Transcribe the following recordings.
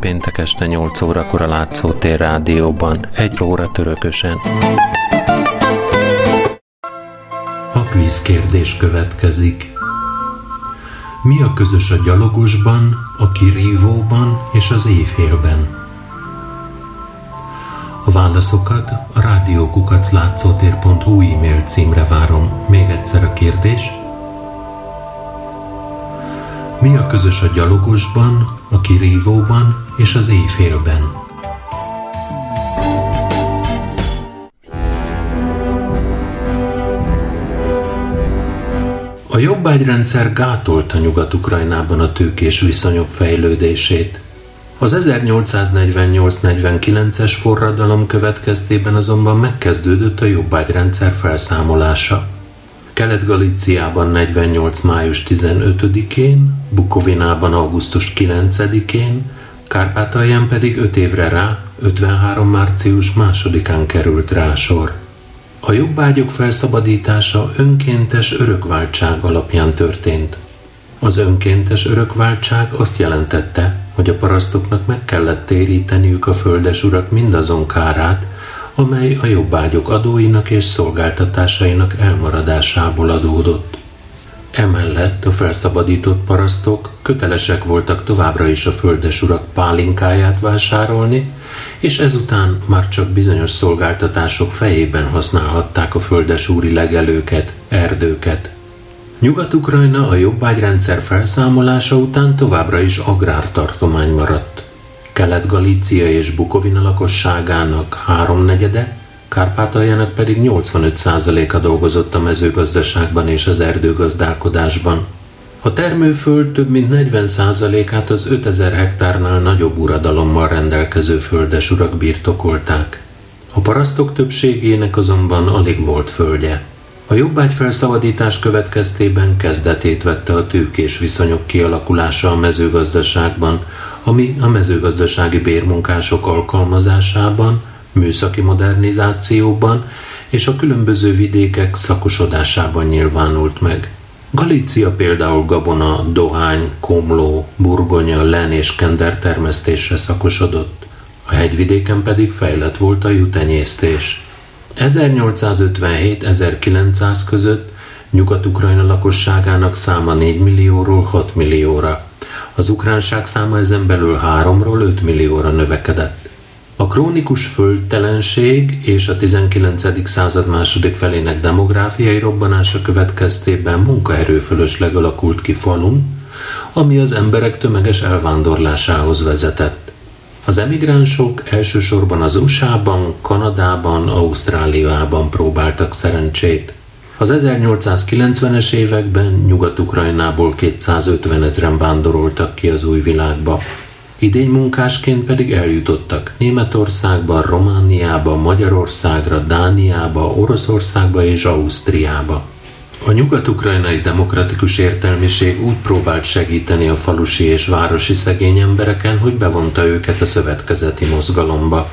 péntek este 8 órakor a Látszótér Rádióban, egy óra törökösen. A kvíz kérdés következik. Mi a közös a gyalogosban, a kirívóban és az éjfélben? A válaszokat a rádiókukaclátszótér.hu e-mail címre várom. Még egyszer a kérdés – mi a közös a gyalogosban, a kirívóban és az éjfélben? Jobbágyrendszer gátolta Nyugat-Ukrajnában a tőkés viszonyok fejlődését. Az 1848-49-es forradalom következtében azonban megkezdődött a jobbágyrendszer felszámolása. Kelet-Galíciában 48. május 15-én, Bukovinában augusztus 9-én, Kárpátalján pedig 5 évre rá, 53. március 2-án került rá sor. A jobbágyok felszabadítása önkéntes örökváltság alapján történt. Az önkéntes örökváltság azt jelentette, hogy a parasztoknak meg kellett téríteniük a földes urak mindazon kárát, amely a jobbágyok adóinak és szolgáltatásainak elmaradásából adódott. Emellett a felszabadított parasztok kötelesek voltak továbbra is a földesurak pálinkáját vásárolni, és ezután már csak bizonyos szolgáltatások fejében használhatták a földesúri legelőket, erdőket. Nyugat-Ukrajna a jobbágyrendszer felszámolása után továbbra is agrártartomány maradt. Kelet-Galícia és Bukovina lakosságának háromnegyede, Kárpátaljának pedig 85%-a dolgozott a mezőgazdaságban és az erdőgazdálkodásban. A termőföld több mint 40%-át az 5000 hektárnál nagyobb uradalommal rendelkező földesurak birtokolták. A parasztok többségének azonban alig volt földje. A jobbágy felszabadítás következtében kezdetét vette a tőkés viszonyok kialakulása a mezőgazdaságban, ami a mezőgazdasági bérmunkások alkalmazásában, műszaki modernizációban és a különböző vidékek szakosodásában nyilvánult meg. Galícia például gabona, dohány, komló, burgonya, len és kender termesztésre szakosodott. A hegyvidéken pedig fejlett volt a jutenyésztés. 1857-1900 között Nyugat-Ukrajna lakosságának száma 4 millióról 6 millióra. Az ukránság száma ezen belül 3-ról 5 millióra növekedett. A krónikus földtelenség és a 19. század második felének demográfiai robbanása következtében munkaerőfölösleg alakult ki falun, ami az emberek tömeges elvándorlásához vezetett. Az emigránsok elsősorban az USA-ban, Kanadában, Ausztráliában próbáltak szerencsét. Az 1890-es években Nyugat-Ukrajnából 250 ezeren vándoroltak ki az új világba. Idény munkásként pedig eljutottak Németországba, Romániába, Magyarországra, Dániába, Oroszországba és Ausztriába. A nyugat-ukrajnai demokratikus értelmiség úgy próbált segíteni a falusi és városi szegény embereken, hogy bevonta őket a szövetkezeti mozgalomba.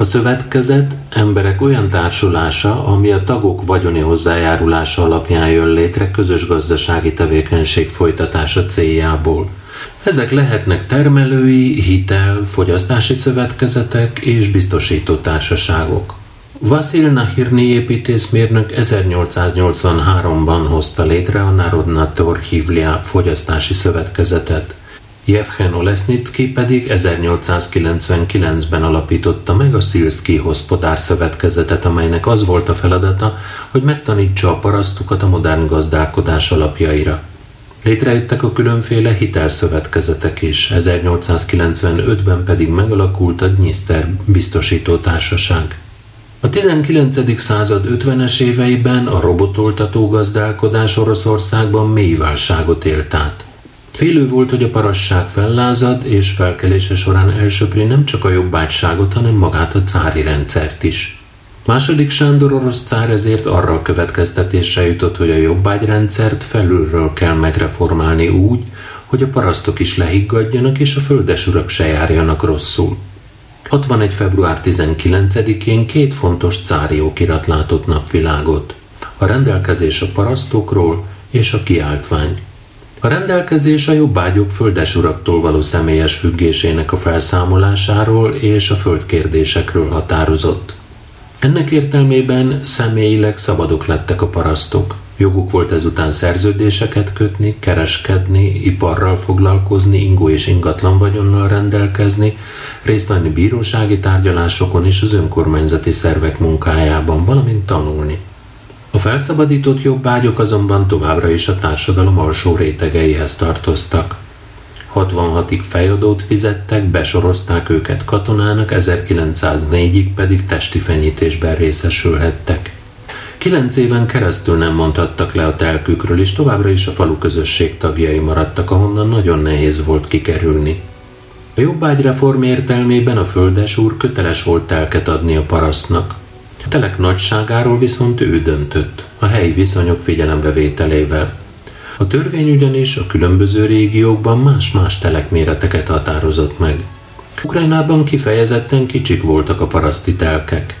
A szövetkezet emberek olyan társulása, ami a tagok vagyoni hozzájárulása alapján jön létre közös gazdasági tevékenység folytatása céljából. Ezek lehetnek termelői, hitel, fogyasztási szövetkezetek és biztosító társaságok. Vasil Nahirni építészmérnök 1883-ban hozta létre a Narodna Torhivlia fogyasztási szövetkezetet. Jevhen Olesnicki pedig 1899-ben alapította meg a Szilszki Hospodár Szövetkezetet, amelynek az volt a feladata, hogy megtanítsa a parasztokat a modern gazdálkodás alapjaira. Létrejöttek a különféle hitelszövetkezetek is, 1895-ben pedig megalakult a Dniszter biztosító társaság. A 19. század 50-es éveiben a robotoltató gazdálkodás Oroszországban mély válságot élt át. Félő volt, hogy a parasság fellázad, és felkelése során elsöpri nem csak a jobbágyságot, hanem magát a cári rendszert is. Második Sándor orosz cár ezért arra a következtetésre jutott, hogy a jobbágyrendszert felülről kell megreformálni úgy, hogy a parasztok is lehiggadjanak és a földesurak se járjanak rosszul. 61. február 19-én két fontos cári okirat látott napvilágot. A rendelkezés a parasztokról és a kiáltvány. A rendelkezés a jobbágyok földesuraktól való személyes függésének a felszámolásáról és a földkérdésekről határozott. Ennek értelmében személyileg szabadok lettek a parasztok. Joguk volt ezután szerződéseket kötni, kereskedni, iparral foglalkozni, ingó és ingatlan vagyonnal rendelkezni, részt venni bírósági tárgyalásokon és az önkormányzati szervek munkájában, valamint tanulni. Felszabadított jobbágyok azonban továbbra is a társadalom alsó rétegeihez tartoztak. 66-ig fejadót fizettek, besorozták őket katonának, 1904-ig pedig testi fenyítésben részesülhettek. Kilenc éven keresztül nem mondhattak le a telkükről, és továbbra is a falu közösség tagjai maradtak, ahonnan nagyon nehéz volt kikerülni. A jobbágyreform értelmében a földes úr köteles volt telket adni a parasztnak. A telek nagyságáról viszont ő döntött, a helyi viszonyok figyelembevételével. A törvény ugyanis a különböző régiókban más-más telekméreteket határozott meg. Ukrajnában kifejezetten kicsik voltak a paraszti telkek.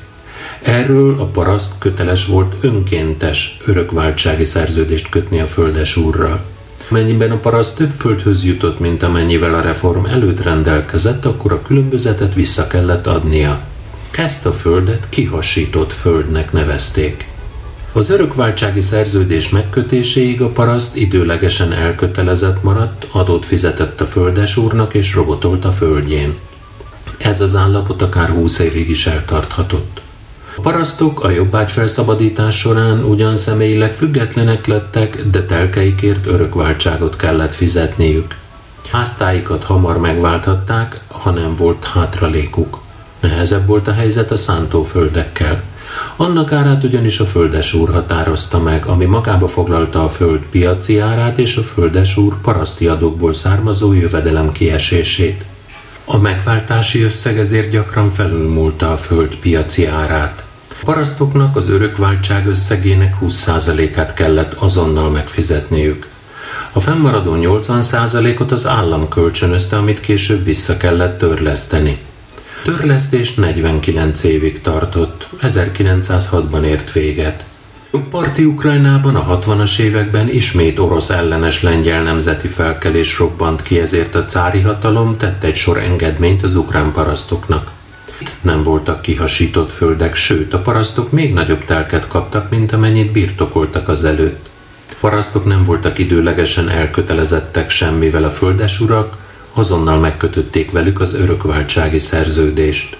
Erről a paraszt köteles volt önkéntes örökváltsági szerződést kötni a földes úrral. Mennyiben a paraszt több földhöz jutott, mint amennyivel a reform előtt rendelkezett, akkor a különbözetet vissza kellett adnia. Ezt a földet kihasított földnek nevezték. Az örökváltsági szerződés megkötéséig a paraszt időlegesen elkötelezett maradt, adót fizetett a földes úrnak és robotolt a földjén. Ez az állapot akár húsz évig is eltarthatott. A parasztok a jobbágy felszabadítás során ugyan személyileg függetlenek lettek, de telkeikért örökváltságot kellett fizetniük. Háztáikat hamar megválthatták, ha nem volt hátralékuk. Nehezebb volt a helyzet a szántóföldekkel. Annak árát ugyanis a földes úr határozta meg, ami magába foglalta a föld piaci árát és a földes úr paraszti adókból származó jövedelem kiesését. A megváltási összeg ezért gyakran felülmúlta a föld piaci árát. A parasztoknak az örökváltság összegének 20%-át kellett azonnal megfizetniük. A fennmaradó 80%-ot az állam kölcsönözte, amit később vissza kellett törleszteni. Törlesztés 49 évig tartott, 1906-ban ért véget. Parti Ukrajnában a 60-as években ismét orosz ellenes lengyel nemzeti felkelés robbant ki, ezért a cári hatalom tett egy sor engedményt az ukrán parasztoknak. Nem voltak kihasított földek, sőt a parasztok még nagyobb telket kaptak, mint amennyit birtokoltak az előtt. Parasztok nem voltak időlegesen elkötelezettek semmivel a földesurak, azonnal megkötötték velük az örökváltsági szerződést.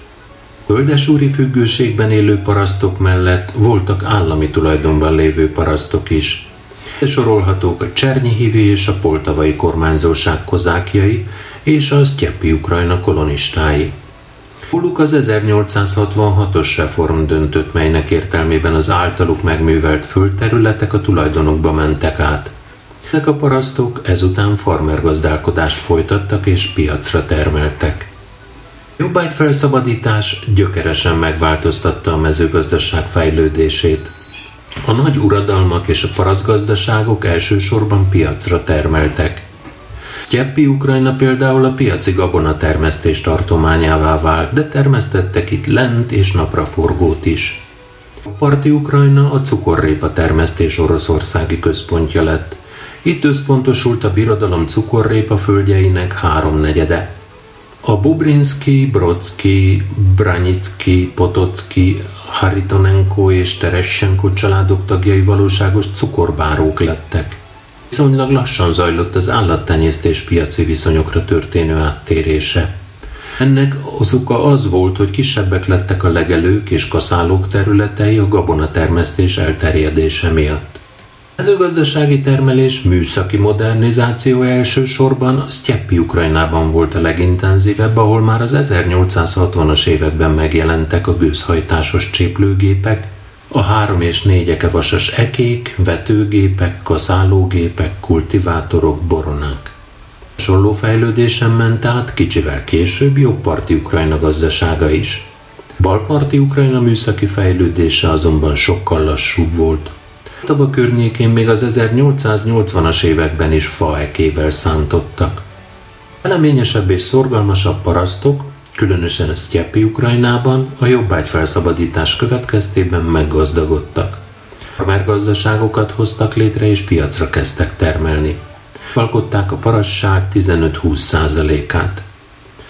Földesúri függőségben élő parasztok mellett voltak állami tulajdonban lévő parasztok is. Sorolhatók a Csernyihivi és a Poltavai kormányzóság kozákjai és a Sztyepi Ukrajna kolonistái. Róluk az 1866-os reform döntött, melynek értelmében az általuk megművelt földterületek a tulajdonokba mentek át. Ezek a parasztok ezután farmergazdálkodást folytattak és piacra termeltek. Jobbágy felszabadítás gyökeresen megváltoztatta a mezőgazdaság fejlődését. A nagy uradalmak és a parasztgazdaságok elsősorban piacra termeltek. Sztyeppi Ukrajna például a piaci gabonatermesztés tartományává vált, de termesztettek itt lent és napraforgót is. A parti Ukrajna a cukorrépa termesztés oroszországi központja lett. Itt összpontosult a birodalom cukorrépa földjeinek háromnegyede. A Bubrinski, Brodski, Branicki, Potocki, Haritonenko és Teressenko családok tagjai valóságos cukorbárók lettek. Viszonylag lassan zajlott az állattenyésztés piaci viszonyokra történő áttérése. Ennek az oka az volt, hogy kisebbek lettek a legelők és kaszálók területei a gabonatermesztés elterjedése miatt mezőgazdasági termelés műszaki modernizáció elsősorban a Sztyeppi Ukrajnában volt a legintenzívebb, ahol már az 1860-as években megjelentek a gőzhajtásos cséplőgépek, a három és négy vasas ekék, vetőgépek, kaszálógépek, kultivátorok, boronák. Hasonló fejlődésen ment át kicsivel később jobbparti Ukrajna gazdasága is. Balparti Ukrajna műszaki fejlődése azonban sokkal lassúbb volt. Tava környékén még az 1880-as években is faekével szántottak. Eleményesebb és szorgalmasabb parasztok, különösen a Sztyepi Ukrajnában a jobbágy felszabadítás következtében meggazdagodtak. Farmergazdaságokat hoztak létre és piacra kezdtek termelni. Alkották a parasság 15-20 százalékát.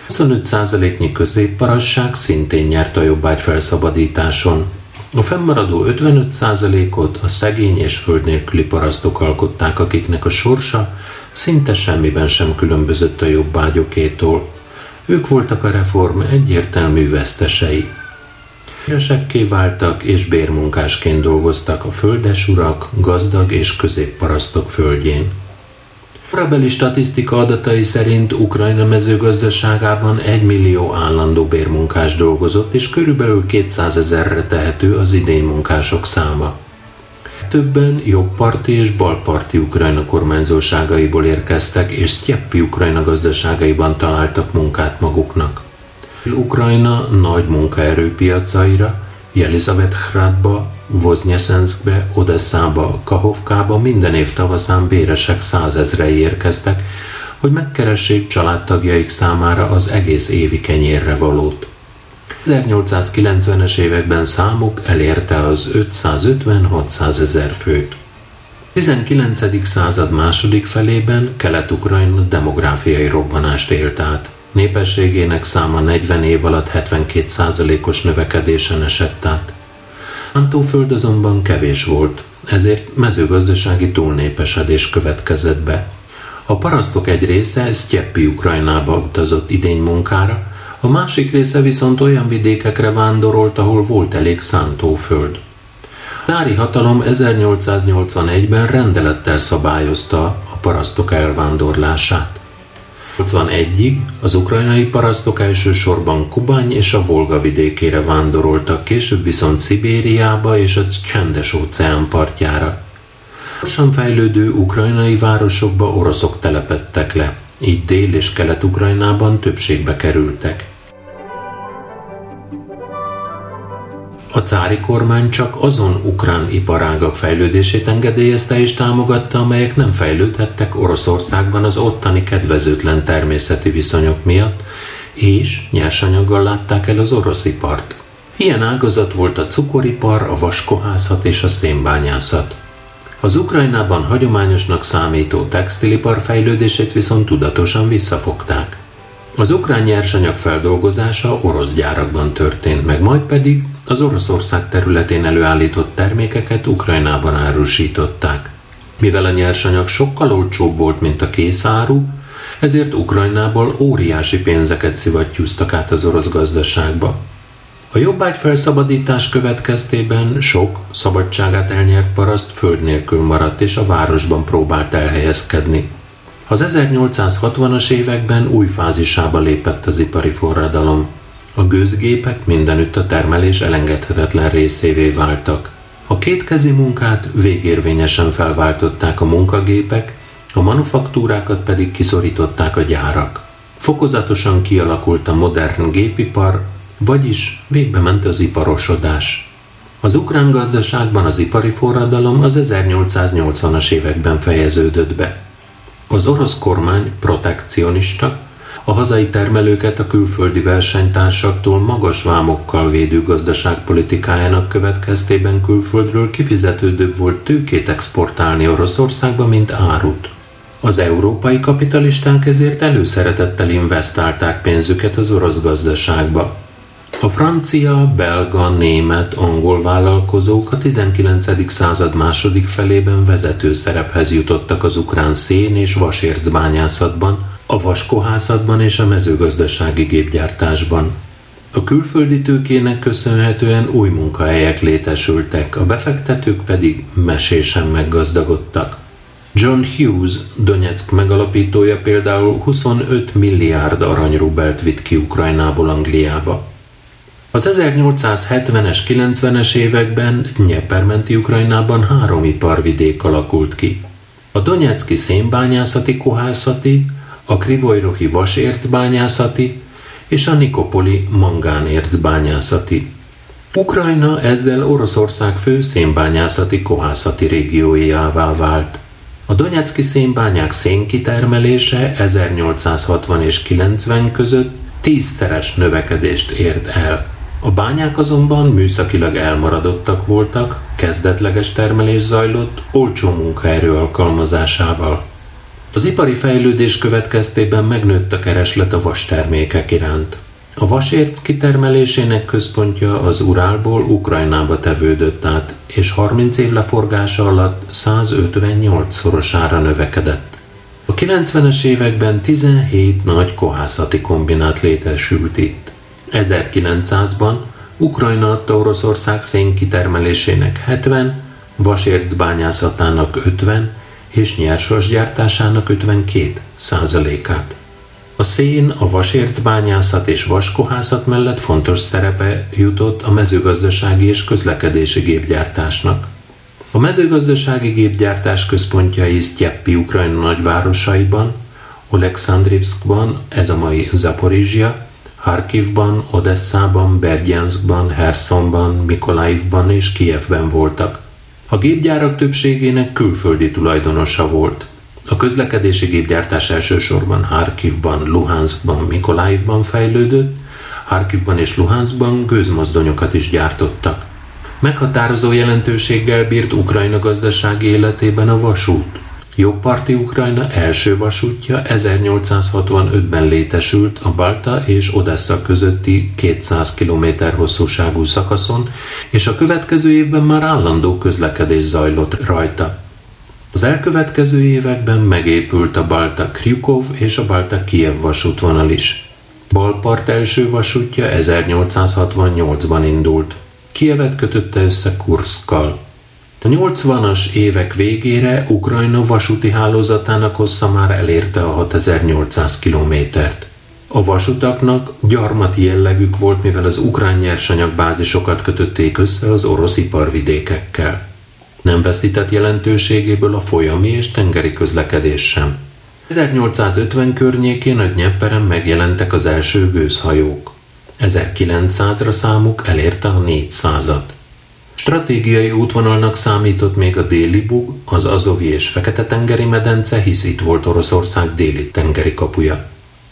25 százaléknyi középparasság szintén nyert a jobbágy felszabadításon. A fennmaradó 55 százalékot a szegény és föld nélküli parasztok alkották, akiknek a sorsa szinte semmiben sem különbözött a jobbágyokétól. Ők voltak a reform egyértelmű vesztesei. Híresekké váltak és bérmunkásként dolgoztak a földesurak, gazdag és középparasztok földjén. Korabeli statisztika adatai szerint Ukrajna mezőgazdaságában 1 millió állandó bérmunkás dolgozott, és körülbelül 200 ezerre tehető az idén munkások száma. Többen jobbparti és balparti Ukrajna kormányzóságaiból érkeztek, és Sztyeppi Ukrajna gazdaságaiban találtak munkát maguknak. Ukrajna nagy munkaerőpiacaira, Hradba, Voznyeszenszkbe, Odesszába, Kahovkába minden év tavaszán béresek százezrei érkeztek, hogy megkeressék családtagjaik számára az egész évi kenyérre valót. 1890-es években számuk elérte az 550-600 ezer főt. 19. század második felében Kelet-Ukrajna demográfiai robbanást élt át. Népességének száma 40 év alatt 72%-os növekedésen esett át. Antóföld azonban kevés volt, ezért mezőgazdasági túlnépesedés következett be. A parasztok egy része Sztyeppi Ukrajnába utazott idény munkára, a másik része viszont olyan vidékekre vándorolt, ahol volt elég szántóföld. A tári hatalom 1881-ben rendelettel szabályozta a parasztok elvándorlását. 81-ig az ukrajnai parasztok elsősorban Kubány és a Volga vidékére vándoroltak, később viszont Szibériába és a csendes óceán partjára. Gyorsan fejlődő ukrajnai városokba oroszok telepettek le, így Dél- és Kelet-Ukrajnában többségbe kerültek. A cári kormány csak azon ukrán iparágak fejlődését engedélyezte és támogatta, amelyek nem fejlődhettek Oroszországban az ottani kedvezőtlen természeti viszonyok miatt, és nyersanyaggal látták el az orosz ipart. Ilyen ágazat volt a cukoripar, a vaskohászat és a szénbányászat. Az Ukrajnában hagyományosnak számító textilipar fejlődését viszont tudatosan visszafogták. Az ukrán nyersanyag feldolgozása orosz gyárakban történt meg, majd pedig az Oroszország területén előállított termékeket Ukrajnában árusították. Mivel a nyersanyag sokkal olcsóbb volt, mint a készáru, ezért Ukrajnából óriási pénzeket szivattyúztak át az orosz gazdaságba. A jobbágy felszabadítás következtében sok szabadságát elnyert paraszt föld nélkül maradt és a városban próbált elhelyezkedni. Az 1860-as években új fázisába lépett az ipari forradalom. A gőzgépek mindenütt a termelés elengedhetetlen részévé váltak. A kétkezi munkát végérvényesen felváltották a munkagépek, a manufaktúrákat pedig kiszorították a gyárak. Fokozatosan kialakult a modern gépipar, vagyis végbe ment az iparosodás. Az ukrán gazdaságban az ipari forradalom az 1880-as években fejeződött be. Az orosz kormány protekcionista, a hazai termelőket a külföldi versenytársaktól magas vámokkal védő gazdaságpolitikájának következtében külföldről kifizetődőbb volt tőkét exportálni Oroszországba, mint árut. Az európai kapitalisták ezért előszeretettel investálták pénzüket az orosz gazdaságba. A francia, belga, német, angol vállalkozók a 19. század második felében vezető szerephez jutottak az ukrán szén és vasércbányászatban, a vaskohászatban és a mezőgazdasági gépgyártásban. A külföldi tőkének köszönhetően új munkahelyek létesültek, a befektetők pedig mesésen meggazdagodtak. John Hughes, Donetsk megalapítója például 25 milliárd aranyrubelt vitt ki Ukrajnából Angliába. Az 1870-es, 90-es években Nyepermenti Ukrajnában három iparvidék alakult ki. A Donetszki szénbányászati kohászati, a Krivojrohi vasércbányászati és a Nikopoli mangánércbányászati. Ukrajna ezzel Oroszország fő szénbányászati kohászati régiójává vált. A Donetszki szénbányák szénkitermelése 1860 és 90 között tízszeres növekedést ért el. A bányák azonban műszakilag elmaradottak voltak, kezdetleges termelés zajlott, olcsó munkaerő alkalmazásával. Az ipari fejlődés következtében megnőtt a kereslet a vastermékek iránt. A vasérc kitermelésének központja az Urálból Ukrajnába tevődött át, és 30 év leforgása alatt 158 szorosára növekedett. A 90-es években 17 nagy kohászati kombinát létesült itt. 1900-ban Ukrajna adta Oroszország szénkitermelésének 70, vasércbányászatának 50 és nyersvasgyártásának 52 százalékát. A szén, a vasércbányászat és vaskohászat mellett fontos szerepe jutott a mezőgazdasági és közlekedési gépgyártásnak. A mezőgazdasági gépgyártás központjai Sztyeppi Ukrajna nagyvárosaiban, Oleksandrivskban, ez a mai Zaporizsia, Harkivban, Odesszában, Berdjanskban, Hersonban, Mikolaivban és Kijevben voltak. A gépgyárak többségének külföldi tulajdonosa volt. A közlekedési gépgyártás elsősorban Harkivban, Luhanskban, Mikolaivban fejlődött, Harkivban és Luhanskban gőzmozdonyokat is gyártottak. Meghatározó jelentőséggel bírt Ukrajna gazdasági életében a vasút. Jobbparti Ukrajna első vasútja 1865-ben létesült a Balta és Odessa közötti 200 km hosszúságú szakaszon, és a következő évben már állandó közlekedés zajlott rajta. Az elkövetkező években megépült a Balta Kryukov és a Balta Kiev vasútvonal is. Balpart első vasútja 1868-ban indult. Kievet kötötte össze Kurszkal. A 80-as évek végére Ukrajna vasúti hálózatának hossza már elérte a 6800 kilométert. A vasutaknak gyarmati jellegük volt, mivel az ukrán nyersanyagbázisokat kötötték össze az orosz iparvidékekkel. Nem veszített jelentőségéből a folyami és tengeri közlekedés sem. 1850 környékén a Dnyeperen megjelentek az első gőzhajók. 1900-ra számuk elérte a 400-at. Stratégiai útvonalnak számított még a déli bug, az Azovi és Fekete-tengeri medence, hisz itt volt Oroszország déli tengeri kapuja.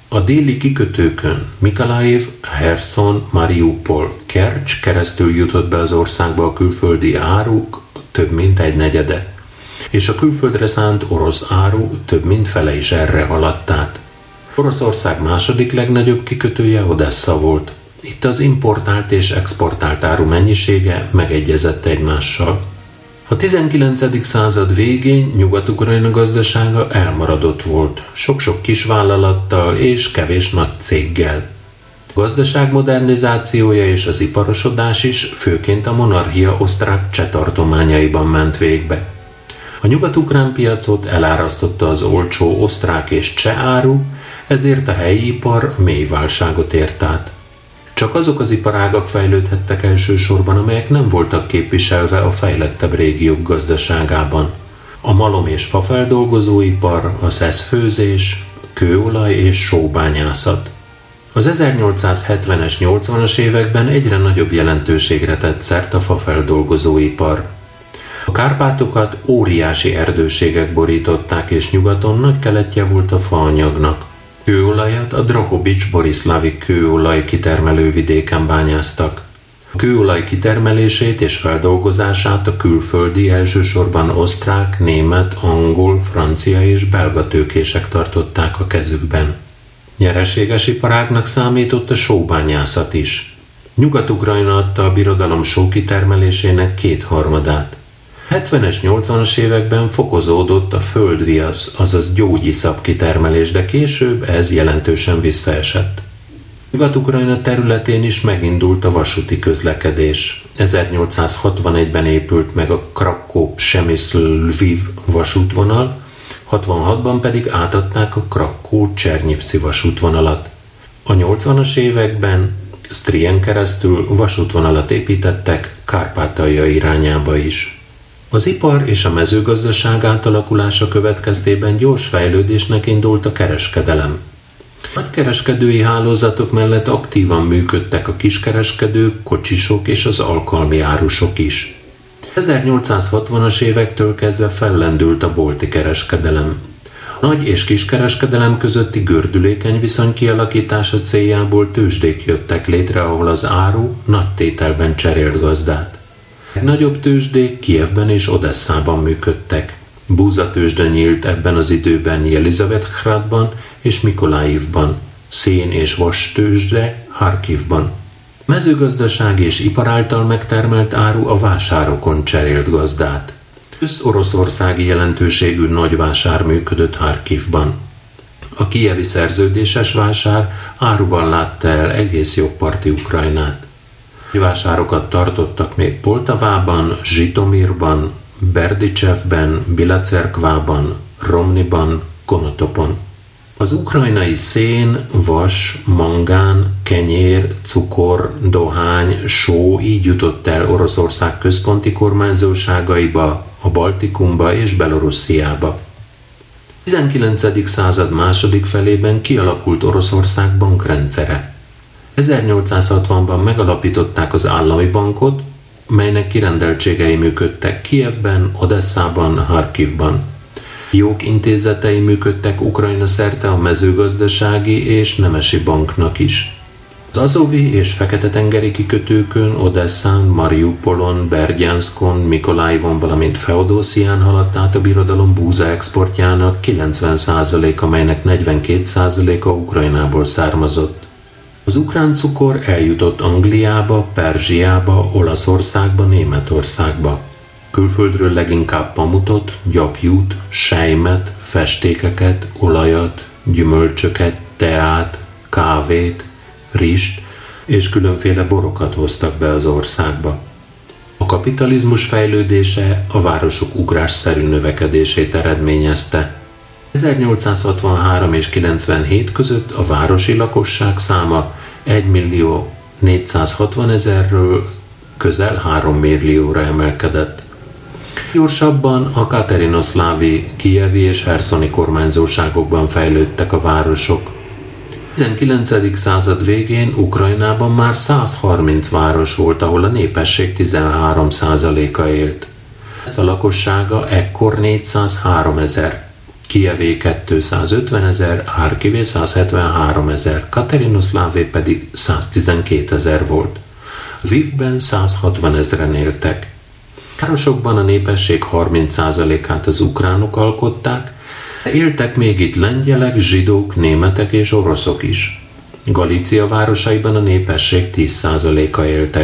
A déli kikötőkön Mikalaev, Herson, Mariupol, Kercs keresztül jutott be az országba a külföldi áruk több mint egy negyede, és a külföldre szánt orosz áru több mint fele is erre haladt át. Oroszország második legnagyobb kikötője Odessa volt. Itt az importált és exportált áru mennyisége megegyezett egymással. A 19. század végén Nyugat-Ukrajna gazdasága elmaradott volt, sok-sok kisvállalattal és kevés nagy céggel. A gazdaság modernizációja és az iparosodás is főként a monarchia osztrák cseh ment végbe. A nyugat-ukrán piacot elárasztotta az olcsó osztrák és cseh áru, ezért a helyi ipar mély válságot ért át. Csak azok az iparágak fejlődhettek elsősorban, amelyek nem voltak képviselve a fejlettebb régiók gazdaságában. A malom és fafeldolgozóipar, a szeszfőzés, kőolaj és sóbányászat. Az 1870-es, 80-as években egyre nagyobb jelentőségre tett szert a fafeldolgozóipar. A Kárpátokat óriási erdőségek borították, és nyugaton nagy keletje volt a faanyagnak. Kőolajat a Drohobics Borislavi kőolaj kitermelő vidéken bányáztak. A kőolaj kitermelését és feldolgozását a külföldi, elsősorban osztrák, német, angol, francia és belga tőkések tartották a kezükben. Nyereséges iparágnak számított a sóbányászat is. Nyugat-Ukrajna adta a birodalom sókitermelésének kétharmadát. 70-es, 80-as években fokozódott a földviasz, azaz gyógyiszap kitermelés, de később ez jelentősen visszaesett. Nyugat-Ukrajna területén is megindult a vasúti közlekedés. 1861-ben épült meg a Krakó-Semiszl-Lviv vasútvonal, 66-ban pedig átadták a Krakó-Csernyivci vasútvonalat. A 80-as években Strien keresztül vasútvonalat építettek Kárpátalja irányába is. Az ipar és a mezőgazdaság átalakulása következtében gyors fejlődésnek indult a kereskedelem. Nagykereskedői hálózatok mellett aktívan működtek a kiskereskedők, kocsisok és az alkalmi árusok is. 1860-as évektől kezdve fellendült a bolti kereskedelem. A nagy és kiskereskedelem közötti gördülékeny viszony kialakítása céljából tőzsdék jöttek létre, ahol az áru nagy tételben cserélt gazdát. Nagyobb tőzsdék Kievben és Odesszában működtek. Búzatőzsde nyílt ebben az időben Hradban és Mikolaivban, szén és vas tőzsde Harkivban. Mezőgazdaság és ipar által megtermelt áru a vásárokon cserélt gazdát. Össz-oroszországi jelentőségű nagyvásár működött Harkivban. A kievi szerződéses vásár áruval látta el egész jogparti Ukrajnát. Vásárokat tartottak még Poltavában, Zsitomirban, Berdicsevben, Bilacerkvában, Romniban, Konotopon. Az ukrajnai szén, vas, mangán, kenyér, cukor, dohány, só így jutott el Oroszország központi kormányzóságaiba, a Baltikumba és Belorussziába. 19. század második felében kialakult Oroszország bankrendszere. 1860-ban megalapították az állami bankot, melynek kirendeltségei működtek Kievben, Odesszában, Harkivban. intézetei működtek Ukrajna szerte a mezőgazdasági és nemesi banknak is. Az Azovi és Fekete-tengeri kikötőkön, Odesszán, Mariupolon, Bergyanskon, Mikolajvon, valamint Feodószián haladt át a birodalom búza exportjának 90%-a, melynek 42%-a Ukrajnából származott. Az ukrán cukor eljutott Angliába, Perzsiába, Olaszországba, Németországba. Külföldről leginkább pamutot, gyapjút, sejmet, festékeket, olajat, gyümölcsöket, teát, kávét, rist és különféle borokat hoztak be az országba. A kapitalizmus fejlődése a városok ugrásszerű növekedését eredményezte. 1863 és 97 között a városi lakosság száma 1 millió 460 ezerről közel 3 millióra emelkedett. Gyorsabban a Katerinoszlávi, Kijevi és Herszoni kormányzóságokban fejlődtek a városok. 19. század végén Ukrajnában már 130 város volt, ahol a népesség 13%-a élt. Ezt a lakossága ekkor 403 ezer. Kievé 250 ezer, Harkivé 173 ezer, Katerinoszlávé pedig 112 ezer volt. Vivben 160 ezeren éltek. Városokban a népesség 30%-át az ukránok alkották, Éltek még itt lengyelek, zsidók, németek és oroszok is. Galícia városaiban a népesség 10%-a élt.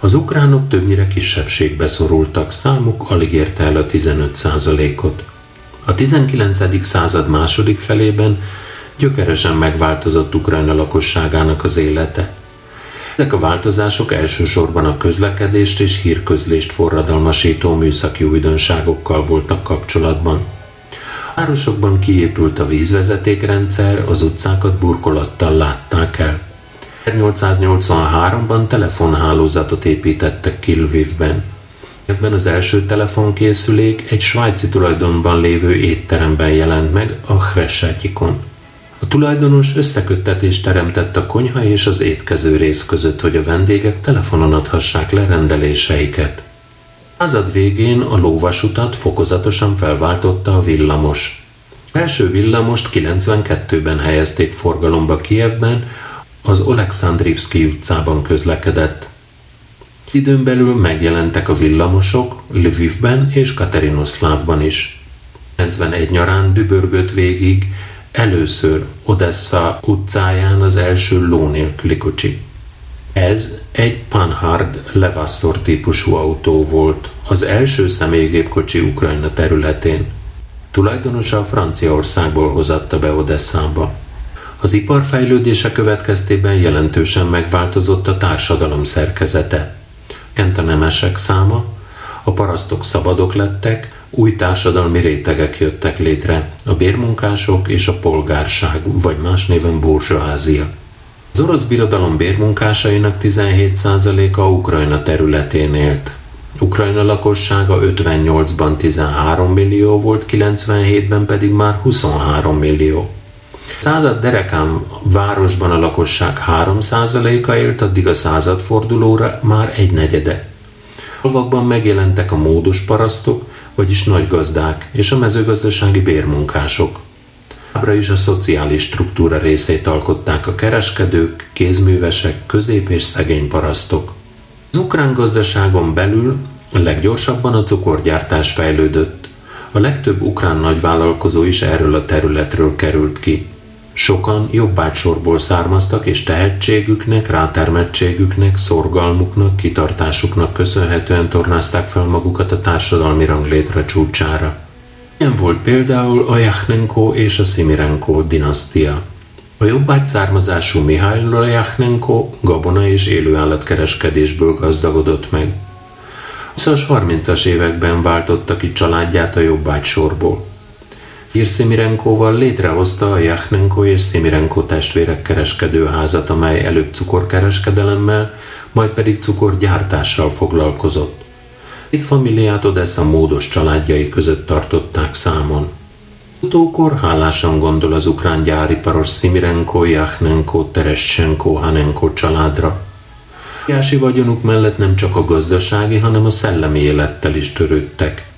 Az ukránok többnyire kisebbségbe szorultak, számuk alig érte el a 15%-ot. A 19. század második felében gyökeresen megváltozott Ukrajna lakosságának az élete. Ezek a változások elsősorban a közlekedést és hírközlést forradalmasító műszaki újdonságokkal voltak kapcsolatban városokban kiépült a vízvezetékrendszer, az utcákat burkolattal látták el. 1883-ban telefonhálózatot építettek Kilvivben. Ebben az első telefonkészülék egy svájci tulajdonban lévő étteremben jelent meg, a Hresetyikon. A tulajdonos összeköttetést teremtett a konyha és az étkező rész között, hogy a vendégek telefonon adhassák le rendeléseiket század végén a lóvasutat fokozatosan felváltotta a villamos. Első villamost 92-ben helyezték forgalomba Kievben, az Oleksandrivski utcában közlekedett. Időn belül megjelentek a villamosok Lvivben és Katerinoszlávban is. 91 nyarán dübörgött végig először Odessa utcáján az első ló nélküli kocsi. Ez egy Panhard Levassor típusú autó volt, az első személygépkocsi Ukrajna területén. Tulajdonosa Franciaországból hozatta be Odesszába. Az ipar fejlődése következtében jelentősen megváltozott a társadalom szerkezete. Kent a nemesek száma, a parasztok szabadok lettek, új társadalmi rétegek jöttek létre, a bérmunkások és a polgárság, vagy más néven burzsóázia. Az orosz birodalom bérmunkásainak 17%-a Ukrajna területén élt. Ukrajna lakossága 58-ban 13 millió volt, 97-ben pedig már 23 millió. Század derekán városban a lakosság 3%-a élt, addig a századfordulóra már egy negyede. Falvakban megjelentek a módos parasztok, vagyis nagygazdák és a mezőgazdasági bérmunkások. Ábra is a szociális struktúra részét alkották a kereskedők, kézművesek, közép- és szegény parasztok. Az ukrán gazdaságon belül a leggyorsabban a cukorgyártás fejlődött. A legtöbb ukrán nagyvállalkozó is erről a területről került ki. Sokan jobbágysorból származtak, és tehetségüknek, rátermettségüknek, szorgalmuknak, kitartásuknak köszönhetően tornázták fel magukat a társadalmi ranglétre csúcsára. Ilyen volt például a Jachnenko és a Szimirenko dinasztia. A jobbágy származású Mihály Jachnenko gabona és élőállatkereskedésből gazdagodott meg. A 30-as években váltotta ki családját a jobbágy sorból. Fir Szimirenkóval létrehozta a Jachnenko és Szimirenko testvérek kereskedőházat, amely előbb cukorkereskedelemmel, majd pedig cukorgyártással foglalkozott. Itt familiát Odessa módos családjai között tartották számon. Utókor hálásan gondol az ukrán gyáriparos Szimirenko, Jachnenko, Tereschenko, Hanenko családra. Jási vagyonuk mellett nem csak a gazdasági, hanem a szellemi élettel is törődtek.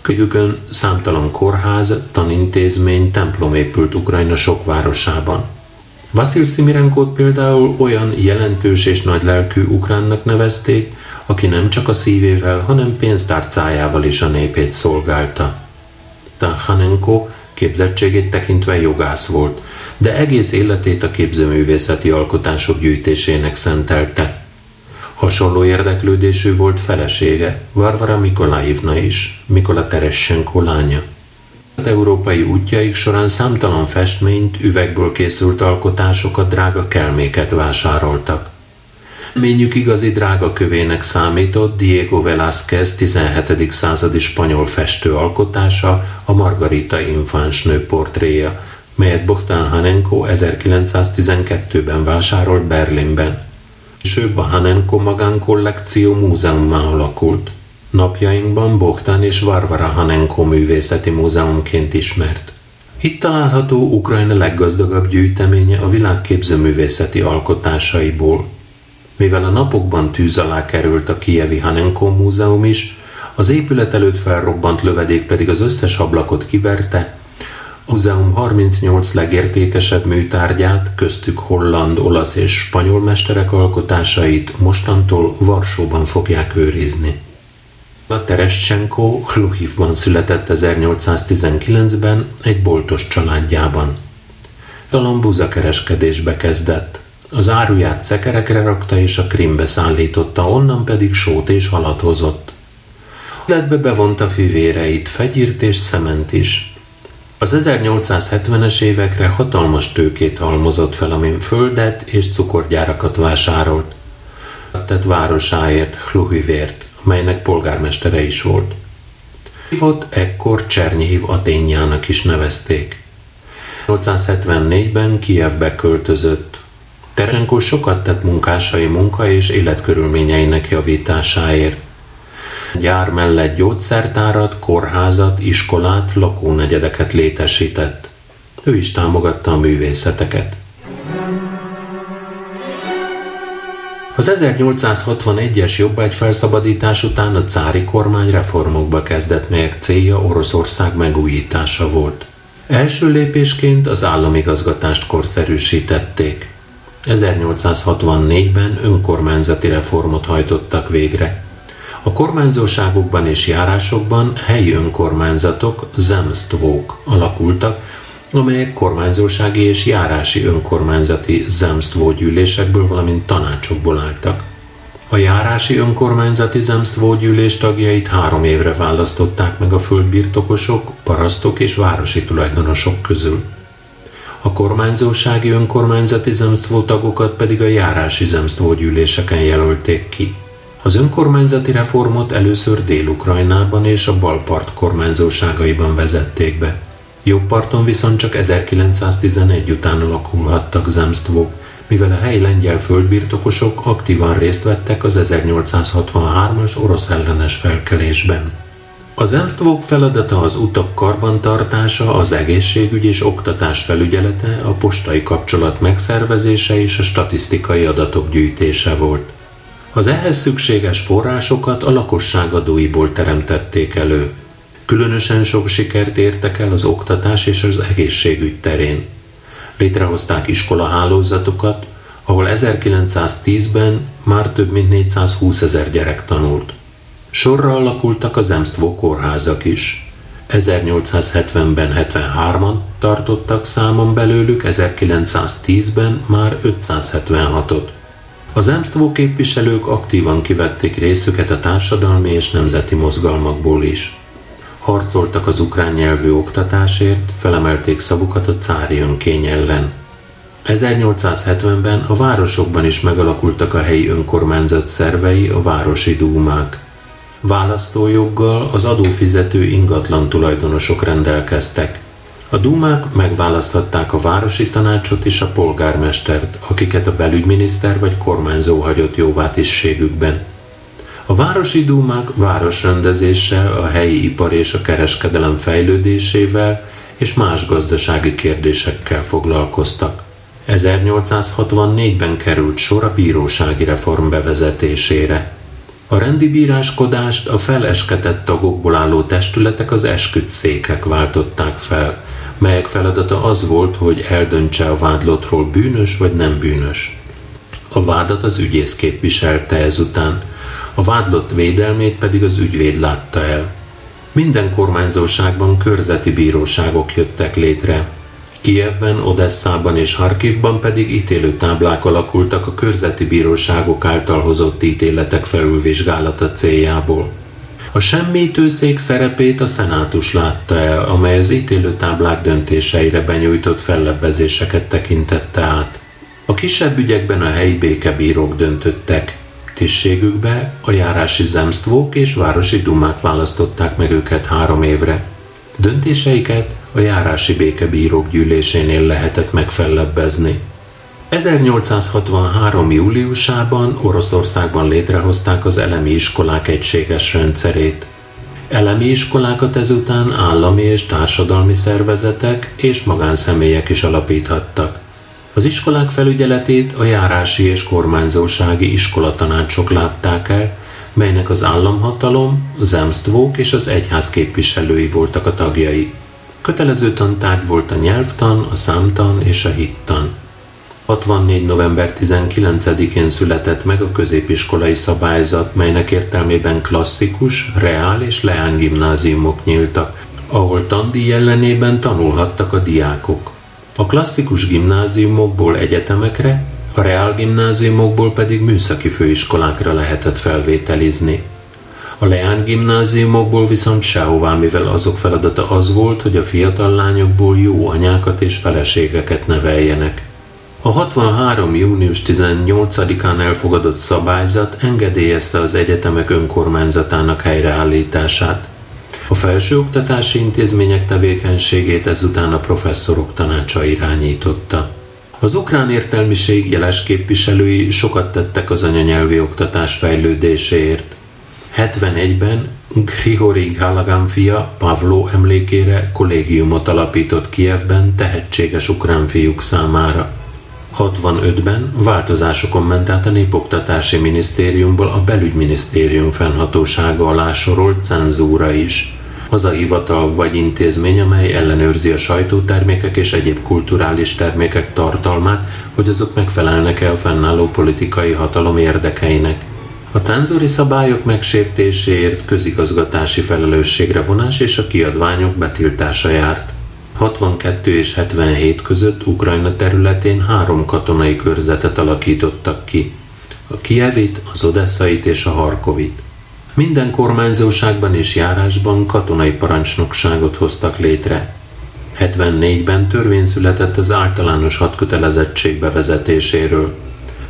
Kölyükön számtalan kórház, tanintézmény, templom épült Ukrajna sok városában. Vasil Szimirenkót például olyan jelentős és nagylelkű ukránnak nevezték, aki nem csak a szívével, hanem pénztárcájával is a népét szolgálta. Hanenko képzettségét tekintve jogász volt, de egész életét a képzőművészeti alkotások gyűjtésének szentelte. Hasonló érdeklődésű volt felesége, Varvara Mikolaivna is, Mikola Teressenko lánya. Az európai útjaik során számtalan festményt, üvegből készült alkotásokat, drága kelméket vásároltak. Ményük igazi drága kövének számított Diego Velázquez 17. századi spanyol festő alkotása, a Margarita infánsnő portréja, melyet Bogdan Hanenko 1912-ben vásárolt Berlinben. Később a Hanenko magánkollekció múzeummá alakult. Napjainkban Bogdan és Varvara Hanenko művészeti múzeumként ismert. Itt található Ukrajna leggazdagabb gyűjteménye a világ képzőművészeti alkotásaiból. Mivel a napokban tűz alá került a Kievi Hanenko múzeum is, az épület előtt felrobbant lövedék pedig az összes ablakot kiverte, múzeum 38 legértékesebb műtárgyát, köztük holland, olasz és spanyol mesterek alkotásait mostantól Varsóban fogják őrizni. A Tereschenko Hluhivban született 1819-ben egy boltos családjában. Felambuza kereskedésbe kezdett. Az áruját szekerekre rakta és a Krimbe szállította, onnan pedig sót és halat hozott. Ledbe bevonta fivéreit, fegyírt és szement is, az 1870-es évekre hatalmas tőkét halmozott fel, amin földet és cukorgyárakat vásárolt. Tett városáért, Hluhivért, melynek polgármestere is volt. Hívott ekkor Csernyhív Aténjának is nevezték. 1874-ben Kijevbe költözött. Teresenko sokat tett munkásai munka és életkörülményeinek javításáért. Gyár mellett gyógyszertárat, kórházat, iskolát, lakónegyedeket létesített. Ő is támogatta a művészeteket. Az 1861-es jobbágy felszabadítás után a cári kormány reformokba kezdett, melyek célja Oroszország megújítása volt. Első lépésként az államigazgatást korszerűsítették. 1864-ben önkormányzati reformot hajtottak végre. A kormányzóságokban és járásokban helyi önkormányzatok, zemstvók alakultak, amelyek kormányzósági és járási önkormányzati zemstvó gyűlésekből, valamint tanácsokból álltak. A járási önkormányzati zemstvó gyűlés tagjait három évre választották meg a földbirtokosok, parasztok és városi tulajdonosok közül. A kormányzósági önkormányzati zemstvó tagokat pedig a járási zemstvó gyűléseken jelölték ki. Az önkormányzati reformot először Dél-Ukrajnában és a Balpart kormányzóságaiban vezették be. Jobb parton viszont csak 1911 után alakulhattak zemstvók, mivel a helyi lengyel földbirtokosok aktívan részt vettek az 1863-as orosz ellenes felkelésben. Az Emstvók feladata az utak karbantartása, az egészségügy és oktatás felügyelete, a postai kapcsolat megszervezése és a statisztikai adatok gyűjtése volt. Az ehhez szükséges forrásokat a lakosság adóiból teremtették elő. Különösen sok sikert értek el az oktatás és az egészségügy terén. Létrehozták iskolahálózatokat, ahol 1910-ben már több mint 420 ezer gyerek tanult. Sorra alakultak az Emstvó kórházak is. 1870-ben 73-an tartottak számon belőlük, 1910-ben már 576-ot. Az Emstvó képviselők aktívan kivették részüket a társadalmi és nemzeti mozgalmakból is. Harcoltak az ukrán nyelvű oktatásért, felemelték szavukat a cári önkény ellen. 1870-ben a városokban is megalakultak a helyi önkormányzat szervei, a városi dúmák. Választójoggal az adófizető ingatlan tulajdonosok rendelkeztek. A dumák megválaszthatták a városi tanácsot és a polgármestert, akiket a belügyminiszter vagy kormányzó hagyott jóvátisztségükben. A városi dúmák városrendezéssel, a helyi ipar és a kereskedelem fejlődésével és más gazdasági kérdésekkel foglalkoztak. 1864-ben került sor a bírósági reform bevezetésére. A rendi bíráskodást a felesketett tagokból álló testületek az esküdszékek váltották fel, melyek feladata az volt, hogy eldöntse a vádlottról bűnös vagy nem bűnös. A vádat az ügyész képviselte ezután, a vádlott védelmét pedig az ügyvéd látta el. Minden kormányzóságban körzeti bíróságok jöttek létre, Kievben, Odesszában és Harkivban pedig ítélő táblák alakultak a körzeti bíróságok által hozott ítéletek felülvizsgálata céljából. A semmítőszék szerepét a szenátus látta el, amely az ítélő táblák döntéseire benyújtott fellebbezéseket tekintette át. A kisebb ügyekben a helyi békebírók döntöttek. Tisztségükbe a járási zemstvók és városi dumák választották meg őket három évre. Döntéseiket a járási békebírók gyűlésénél lehetett megfellebbezni. 1863. júliusában Oroszországban létrehozták az elemi iskolák egységes rendszerét. Elemi iskolákat ezután állami és társadalmi szervezetek és magánszemélyek is alapíthattak. Az iskolák felügyeletét a járási és kormányzósági iskolatanácsok látták el, melynek az államhatalom, az emsztvók és az egyház képviselői voltak a tagjai. Kötelező tantárgy volt a nyelvtan, a számtan és a hittan. 64. november 19-én született meg a középiskolai szabályzat, melynek értelmében klasszikus, reál és leán gimnáziumok nyíltak, ahol tandíj ellenében tanulhattak a diákok. A klasszikus gimnáziumokból egyetemekre, a reál gimnáziumokból pedig műszaki főiskolákra lehetett felvételizni. A Leán gimnáziumokból viszont sehová, mivel azok feladata az volt, hogy a fiatal lányokból jó anyákat és feleségeket neveljenek. A 63. június 18-án elfogadott szabályzat engedélyezte az egyetemek önkormányzatának helyreállítását. A felsőoktatási intézmények tevékenységét ezután a professzorok tanácsa irányította. Az ukrán értelmiség jeles képviselői sokat tettek az anyanyelvi oktatás fejlődéséért. 71-ben Grigori Galagam fia Pavlo emlékére kollégiumot alapított Kievben tehetséges ukrán fiúk számára. 65-ben változásokon ment át a Népoktatási Minisztériumból a Belügyminisztérium fennhatósága alá sorolt cenzúra is. Az a hivatal vagy intézmény, amely ellenőrzi a sajtótermékek és egyéb kulturális termékek tartalmát, hogy azok megfelelnek-e a fennálló politikai hatalom érdekeinek. A cenzúri szabályok megsértéséért közigazgatási felelősségre vonás és a kiadványok betiltása járt. 62 és 77 között Ukrajna területén három katonai körzetet alakítottak ki. A Kievit, az Odesszait és a Harkovit. Minden kormányzóságban és járásban katonai parancsnokságot hoztak létre. 74-ben törvény született az általános hadkötelezettség bevezetéséről.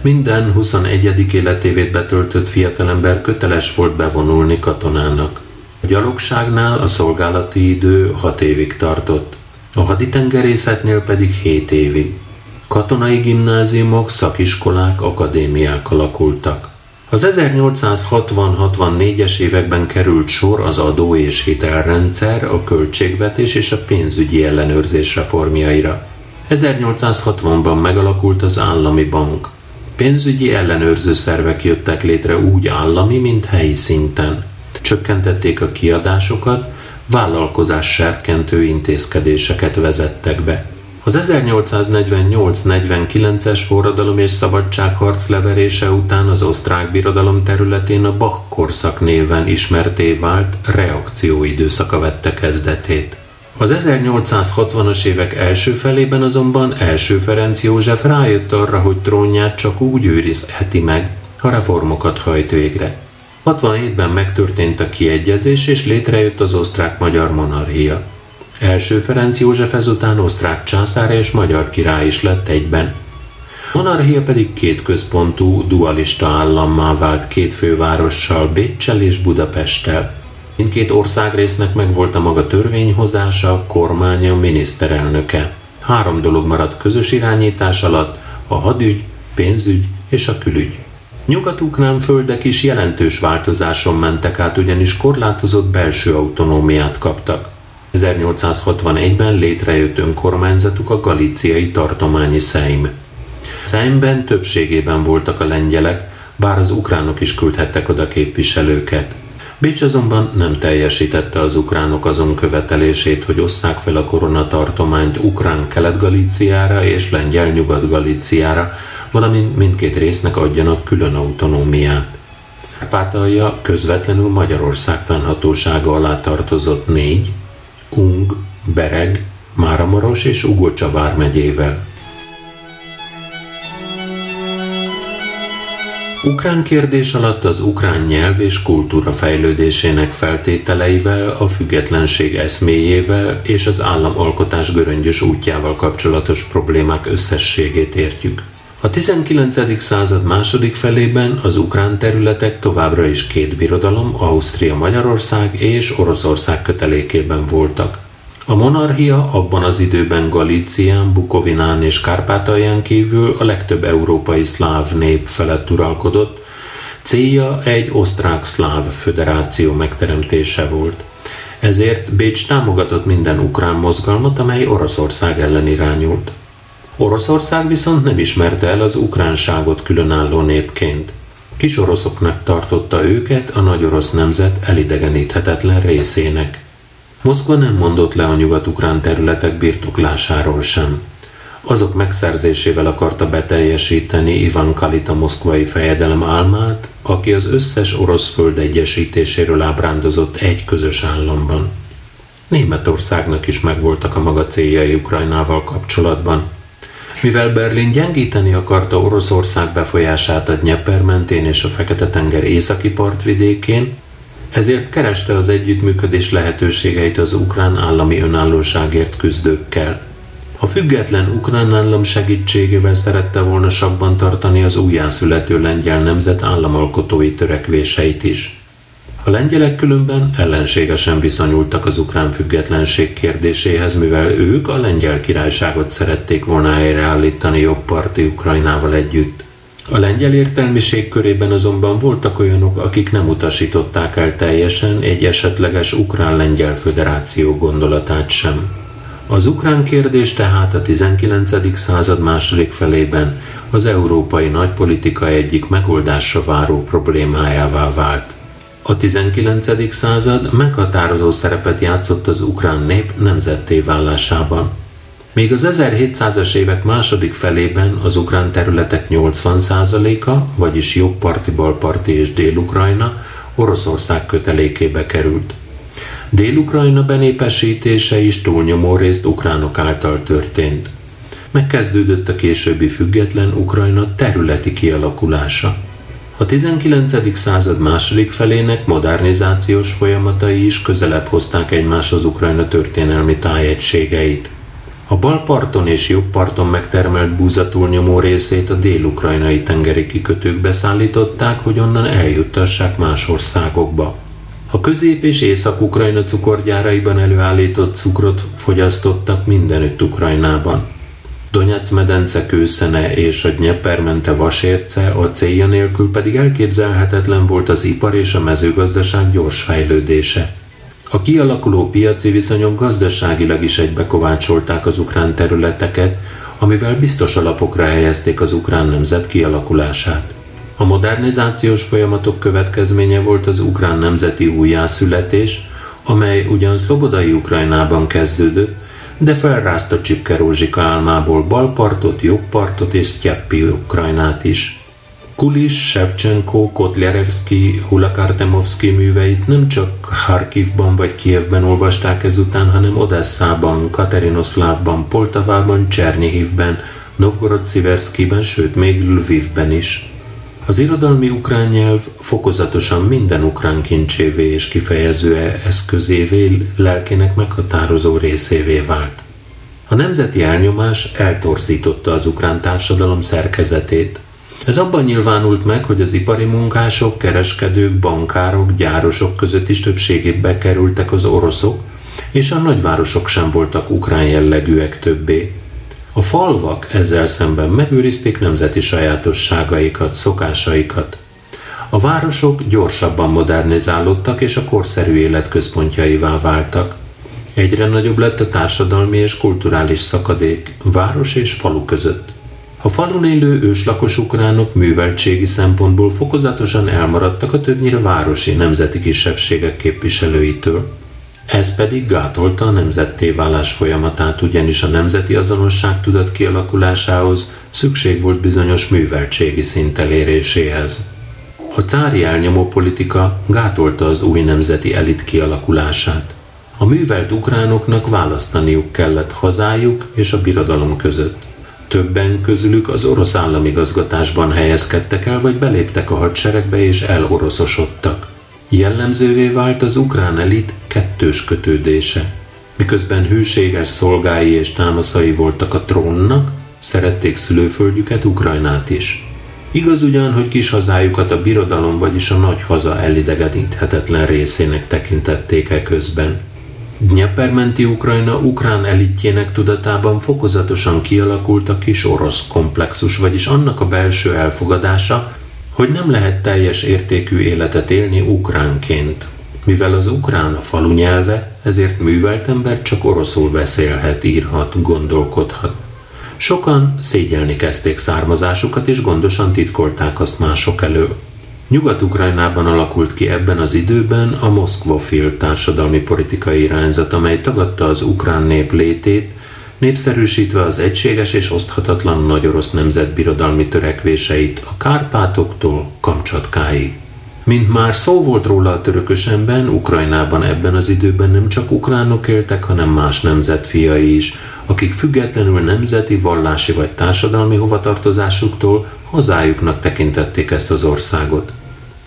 Minden 21. életévét betöltött fiatalember köteles volt bevonulni katonának. A gyalogságnál a szolgálati idő 6 évig tartott, a haditengerészetnél pedig 7 évig. Katonai gimnáziumok, szakiskolák, akadémiák alakultak. Az 1860-64-es években került sor az adó és hitelrendszer, a költségvetés és a pénzügyi ellenőrzés reformjaira. 1860-ban megalakult az állami bank. Pénzügyi ellenőrző szervek jöttek létre úgy állami, mint helyi szinten. Csökkentették a kiadásokat, vállalkozás serkentő intézkedéseket vezettek be. Az 1848-49-es forradalom és szabadságharc leverése után az osztrák birodalom területén a Bach korszak néven ismerté vált reakcióidőszaka vette kezdetét. Az 1860-as évek első felében azonban első Ferenc József rájött arra, hogy trónját csak úgy őrizheti meg, ha reformokat hajt végre. 67-ben megtörtént a kiegyezés, és létrejött az osztrák-magyar monarchia. Első Ferenc József ezután osztrák császár és magyar király is lett egyben. Monarchia pedig két központú, dualista állammá vált két fővárossal, Bécsel és Budapesttel. Mindkét országrésznek megvolt a maga törvényhozása, kormánya, miniszterelnöke. Három dolog maradt közös irányítás alatt, a hadügy, pénzügy és a külügy. Nyugat-ukrán földek is jelentős változáson mentek át, ugyanis korlátozott belső autonómiát kaptak. 1861-ben létrejött önkormányzatuk a galíciai tartományi Szeim. Szeimben többségében voltak a lengyelek, bár az ukránok is küldhettek oda képviselőket. Bécs azonban nem teljesítette az ukránok azon követelését, hogy osszák fel a koronatartományt ukrán kelet-galíciára és lengyel nyugat-galíciára, valamint mindkét résznek adjanak külön autonómiát. Kárpátalja közvetlenül Magyarország fennhatósága alá tartozott négy, Ung, Bereg, Máramaros és Ugocsa vármegyével. Ukrán kérdés alatt az ukrán nyelv és kultúra fejlődésének feltételeivel, a függetlenség eszméjével és az államalkotás göröngyös útjával kapcsolatos problémák összességét értjük. A 19. század második felében az ukrán területek továbbra is két birodalom, Ausztria Magyarország és Oroszország kötelékében voltak. A monarchia abban az időben Galícián, Bukovinán és Kárpátalján kívül a legtöbb európai szláv nép felett uralkodott, célja egy osztrák-szláv föderáció megteremtése volt. Ezért Bécs támogatott minden ukrán mozgalmat, amely Oroszország ellen irányult. Oroszország viszont nem ismerte el az ukránságot különálló népként. Kis oroszoknak tartotta őket a nagy orosz nemzet elidegeníthetetlen részének. Moszkva nem mondott le a nyugat-ukrán területek birtoklásáról sem. Azok megszerzésével akarta beteljesíteni Ivan Kalita moszkvai fejedelem álmát, aki az összes orosz föld egyesítéséről ábrándozott egy közös államban. Németországnak is megvoltak a maga céljai Ukrajnával kapcsolatban – mivel Berlin gyengíteni akarta Oroszország befolyását a Dnyeper mentén és a Fekete-tenger északi partvidékén, ezért kereste az együttműködés lehetőségeit az ukrán állami önállóságért küzdőkkel. A független ukrán állam segítségével szerette volna sakban tartani az újjászülető lengyel nemzet államalkotói törekvéseit is. A lengyelek különben ellenségesen viszonyultak az ukrán függetlenség kérdéséhez, mivel ők a lengyel királyságot szerették volna helyreállítani jobparti Ukrajnával együtt. A lengyel értelmiség körében azonban voltak olyanok, akik nem utasították el teljesen egy esetleges ukrán-lengyel föderáció gondolatát sem. Az ukrán kérdés tehát a 19. század második felében az európai nagypolitika egyik megoldásra váró problémájává vált. A 19. század meghatározó szerepet játszott az ukrán nép nemzetté válásában. Még az 1700-as évek második felében az ukrán területek 80%-a, vagyis jobbparti, balparti és dél-ukrajna Oroszország kötelékébe került. Dél-Ukrajna benépesítése is túlnyomó részt ukránok által történt. Megkezdődött a későbbi független Ukrajna területi kialakulása. A 19. század második felének modernizációs folyamatai is közelebb hozták egymáshoz Ukrajna történelmi tájegységeit. A bal parton és jobb parton megtermelt búza túlnyomó részét a dél-ukrajnai tengeri kikötőkbe szállították, hogy onnan eljuttassák más országokba. A közép- és észak-ukrajna cukorgyáraiban előállított cukrot fogyasztottak mindenütt Ukrajnában. Donetsz medence kőszene és a Dnyeper vasérce, a célja nélkül pedig elképzelhetetlen volt az ipar és a mezőgazdaság gyors fejlődése. A kialakuló piaci viszonyok gazdaságilag is egybekovácsolták az ukrán területeket, amivel biztos alapokra helyezték az ukrán nemzet kialakulását. A modernizációs folyamatok következménye volt az ukrán nemzeti újjászületés, amely ugyan szlobodai Ukrajnában kezdődött, de felrázta Csipke Rózsika álmából balpartot, jobbpartot és Sztyeppi Ukrajnát is. Kulis, Shevchenko, Kotlярevski, Hulakartemovski műveit nem csak Harkivban vagy Kievben olvasták ezután, hanem Odesszában, Katerinoszlávban, Poltavában, Csernihivben, Novgorod Sziverszkiben, sőt még Lvivben is. Az irodalmi ukrán nyelv fokozatosan minden ukrán kincsévé és kifejező eszközévé, lelkének meghatározó részévé vált. A nemzeti elnyomás eltorzította az ukrán társadalom szerkezetét. Ez abban nyilvánult meg, hogy az ipari munkások, kereskedők, bankárok, gyárosok között is többségében kerültek az oroszok, és a nagyvárosok sem voltak ukrán jellegűek többé. A falvak ezzel szemben megőrizték nemzeti sajátosságaikat, szokásaikat. A városok gyorsabban modernizálódtak és a korszerű élet központjaivá váltak. Egyre nagyobb lett a társadalmi és kulturális szakadék város és falu között. A falun élő őslakos ukránok műveltségi szempontból fokozatosan elmaradtak a többnyire városi nemzeti kisebbségek képviselőitől. Ez pedig gátolta a nemzetté válás folyamatát, ugyanis a nemzeti azonosság tudat kialakulásához szükség volt bizonyos műveltségi szint eléréséhez. A cári elnyomó politika gátolta az új nemzeti elit kialakulását. A művelt ukránoknak választaniuk kellett hazájuk és a birodalom között. Többen közülük az orosz államigazgatásban helyezkedtek el, vagy beléptek a hadseregbe és eloroszosodtak. Jellemzővé vált az ukrán elit kettős kötődése. Miközben hűséges szolgái és támaszai voltak a trónnak, szerették szülőföldjüket, Ukrajnát is. Igaz ugyan, hogy kis hazájukat a birodalom, vagyis a nagy haza elidegeníthetetlen részének tekintették e közben. Dnyepermenti Ukrajna ukrán elitjének tudatában fokozatosan kialakult a kis orosz komplexus, vagyis annak a belső elfogadása, hogy nem lehet teljes értékű életet élni ukránként. Mivel az ukrán a falu nyelve, ezért művelt ember csak oroszul beszélhet, írhat, gondolkodhat. Sokan szégyelni kezdték származásukat, és gondosan titkolták azt mások elől. Nyugat-Ukrajnában alakult ki ebben az időben a Moszkvafil társadalmi politikai irányzat, amely tagadta az ukrán nép létét, népszerűsítve az egységes és oszthatatlan nagy orosz nemzetbirodalmi törekvéseit a Kárpátoktól Kamcsatkáig. Mint már szó volt róla a törökösenben, Ukrajnában ebben az időben nem csak ukránok éltek, hanem más nemzet fiai is, akik függetlenül nemzeti, vallási vagy társadalmi hovatartozásuktól hazájuknak tekintették ezt az országot.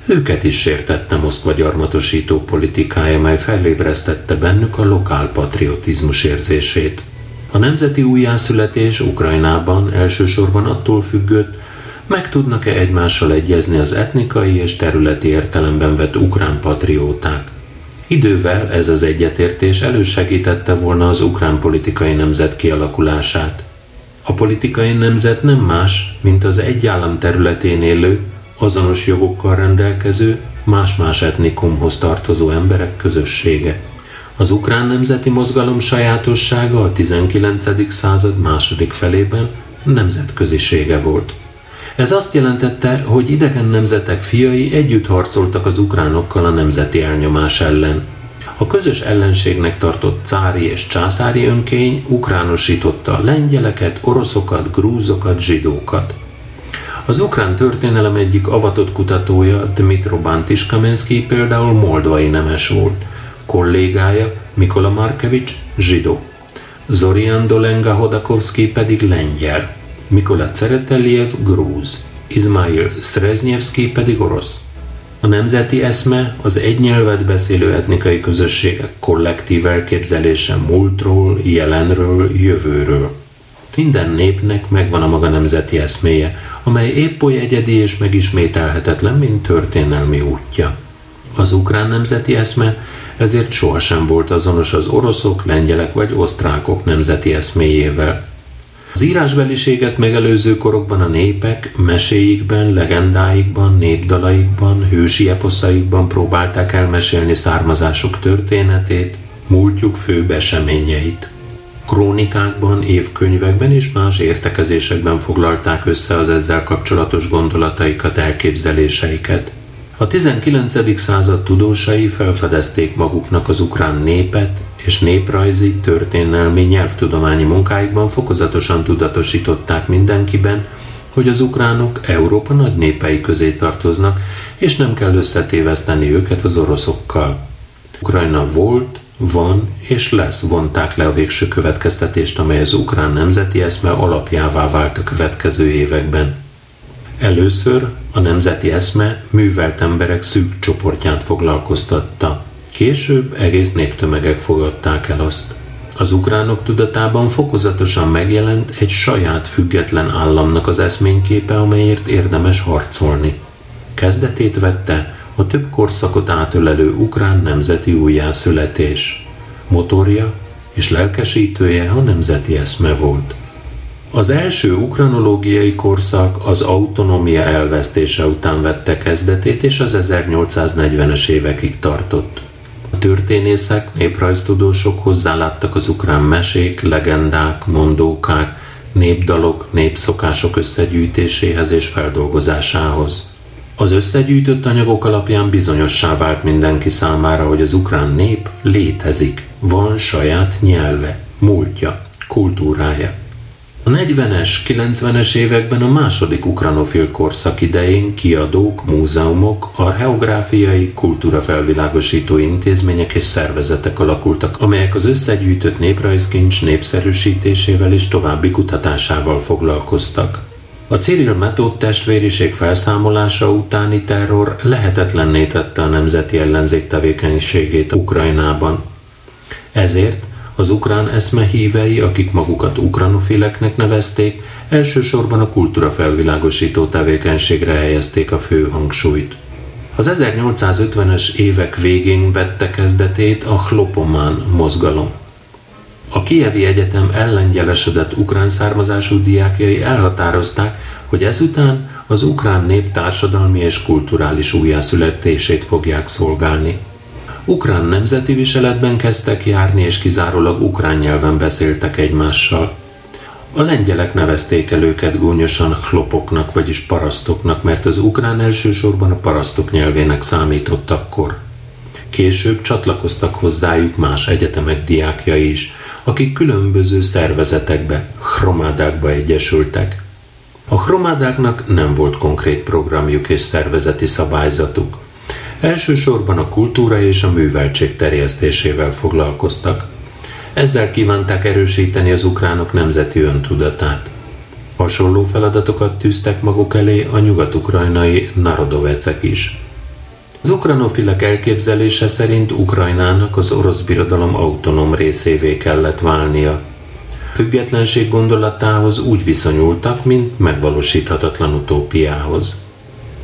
Őket is sértette Moszkva gyarmatosító politikája, mely felébresztette bennük a lokál patriotizmus érzését. A nemzeti újjászületés Ukrajnában elsősorban attól függött, meg tudnak-e egymással egyezni az etnikai és területi értelemben vett ukrán patrióták. Idővel ez az egyetértés elősegítette volna az ukrán politikai nemzet kialakulását. A politikai nemzet nem más, mint az egy állam területén élő, azonos jogokkal rendelkező, más-más etnikumhoz tartozó emberek közössége. Az ukrán nemzeti mozgalom sajátossága a 19. század második felében nemzetközisége volt. Ez azt jelentette, hogy idegen nemzetek fiai együtt harcoltak az ukránokkal a nemzeti elnyomás ellen. A közös ellenségnek tartott cári és császári önkény ukránosította a lengyeleket, oroszokat, grúzokat, zsidókat. Az ukrán történelem egyik avatott kutatója, Dmitro Bantis Kamenszki például moldvai nemes volt. Kollégája, Mikola Markevics, zsidó. Zorian Dolenga Hodakovsky pedig lengyel. Mikola Cereteljev grúz, Izmail Sreznyevski pedig orosz. A nemzeti eszme az egy nyelvet beszélő etnikai közösségek kollektív elképzelése múltról, jelenről, jövőről. Minden népnek megvan a maga nemzeti eszméje, amely épp oly egyedi és megismételhetetlen, mint történelmi útja. Az ukrán nemzeti eszme ezért sohasem volt azonos az oroszok, lengyelek vagy osztrákok nemzeti eszméjével. Az írásbeliséget megelőző korokban a népek meséikben, legendáikban, népdalaikban, hősi eposzaikban próbálták elmesélni származásuk történetét, múltjuk főbb eseményeit. Krónikákban, évkönyvekben és más értekezésekben foglalták össze az ezzel kapcsolatos gondolataikat, elképzeléseiket. A 19. század tudósai felfedezték maguknak az ukrán népet, és néprajzi, történelmi, nyelvtudományi munkáikban fokozatosan tudatosították mindenkiben, hogy az ukránok Európa nagy népei közé tartoznak, és nem kell összetéveszteni őket az oroszokkal. Ukrajna volt, van és lesz vonták le a végső következtetést, amely az ukrán nemzeti eszme alapjává vált a következő években. Először a nemzeti eszme művelt emberek szűk csoportját foglalkoztatta. Később egész néptömegek fogadták el azt. Az ukránok tudatában fokozatosan megjelent egy saját független államnak az eszményképe, amelyért érdemes harcolni. Kezdetét vette a több korszakot átölelő ukrán nemzeti újjászületés. Motorja és lelkesítője a nemzeti eszme volt. Az első ukranológiai korszak az autonómia elvesztése után vette kezdetét, és az 1840-es évekig tartott. A történészek, néprajztudósok hozzáláttak az ukrán mesék, legendák, mondókák, népdalok, népszokások összegyűjtéséhez és feldolgozásához. Az összegyűjtött anyagok alapján bizonyossá vált mindenki számára, hogy az ukrán nép létezik, van saját nyelve, múltja, kultúrája. A 40-es, 90-es években a második ukranofil korszak idején kiadók, múzeumok, archeográfiai, kultúrafelvilágosító intézmények és szervezetek alakultak, amelyek az összegyűjtött néprajzkincs népszerűsítésével és további kutatásával foglalkoztak. A Cyril Metód testvériség felszámolása utáni terror lehetetlenné tette a nemzeti ellenzék tevékenységét Ukrajnában. Ezért az ukrán eszme hívei, akik magukat ukranofileknek nevezték, elsősorban a kultúra felvilágosító tevékenységre helyezték a fő hangsúlyt. Az 1850-es évek végén vette kezdetét a Hlopomán mozgalom. A Kijevi Egyetem ellengyelesedett ukrán származású diákjai elhatározták, hogy ezután az ukrán nép társadalmi és kulturális újjászületését fogják szolgálni. Ukrán nemzeti viseletben kezdtek járni, és kizárólag ukrán nyelven beszéltek egymással. A lengyelek nevezték el őket gúnyosan chlopoknak, vagyis parasztoknak, mert az ukrán elsősorban a parasztok nyelvének számított akkor. Később csatlakoztak hozzájuk más egyetemek diákjai is, akik különböző szervezetekbe, chromádákba egyesültek. A chromádáknak nem volt konkrét programjuk és szervezeti szabályzatuk. Elsősorban a kultúra és a műveltség terjesztésével foglalkoztak. Ezzel kívánták erősíteni az ukránok nemzeti öntudatát. Hasonló feladatokat tűztek maguk elé a nyugat-ukrajnai narodovecek is. Az ukranofilek elképzelése szerint Ukrajnának az orosz birodalom autonóm részévé kellett válnia. Függetlenség gondolatához úgy viszonyultak, mint megvalósíthatatlan utópiához.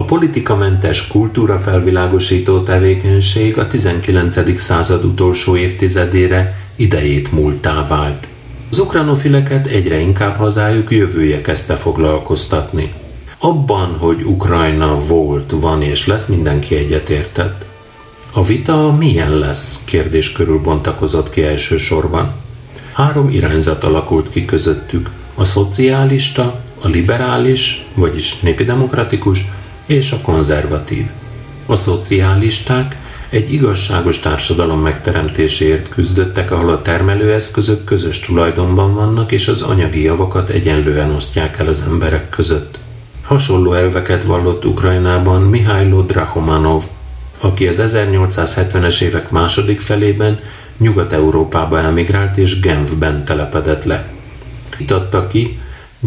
A politikamentes kultúra felvilágosító tevékenység a 19. század utolsó évtizedére idejét múltá vált. Az ukranofileket egyre inkább hazájuk jövője kezdte foglalkoztatni. Abban, hogy Ukrajna volt, van és lesz, mindenki egyetértett. A vita milyen lesz? kérdés körül bontakozott ki elsősorban. Három irányzat alakult ki közöttük. A szociálista, a liberális, vagyis népi demokratikus, és a konzervatív. A szocialisták egy igazságos társadalom megteremtéséért küzdöttek, ahol a termelőeszközök közös tulajdonban vannak, és az anyagi javakat egyenlően osztják el az emberek között. Hasonló elveket vallott Ukrajnában Mihailo Drahomanov, aki az 1870-es évek második felében Nyugat-Európába emigrált és Genfben telepedett le. Itt adta ki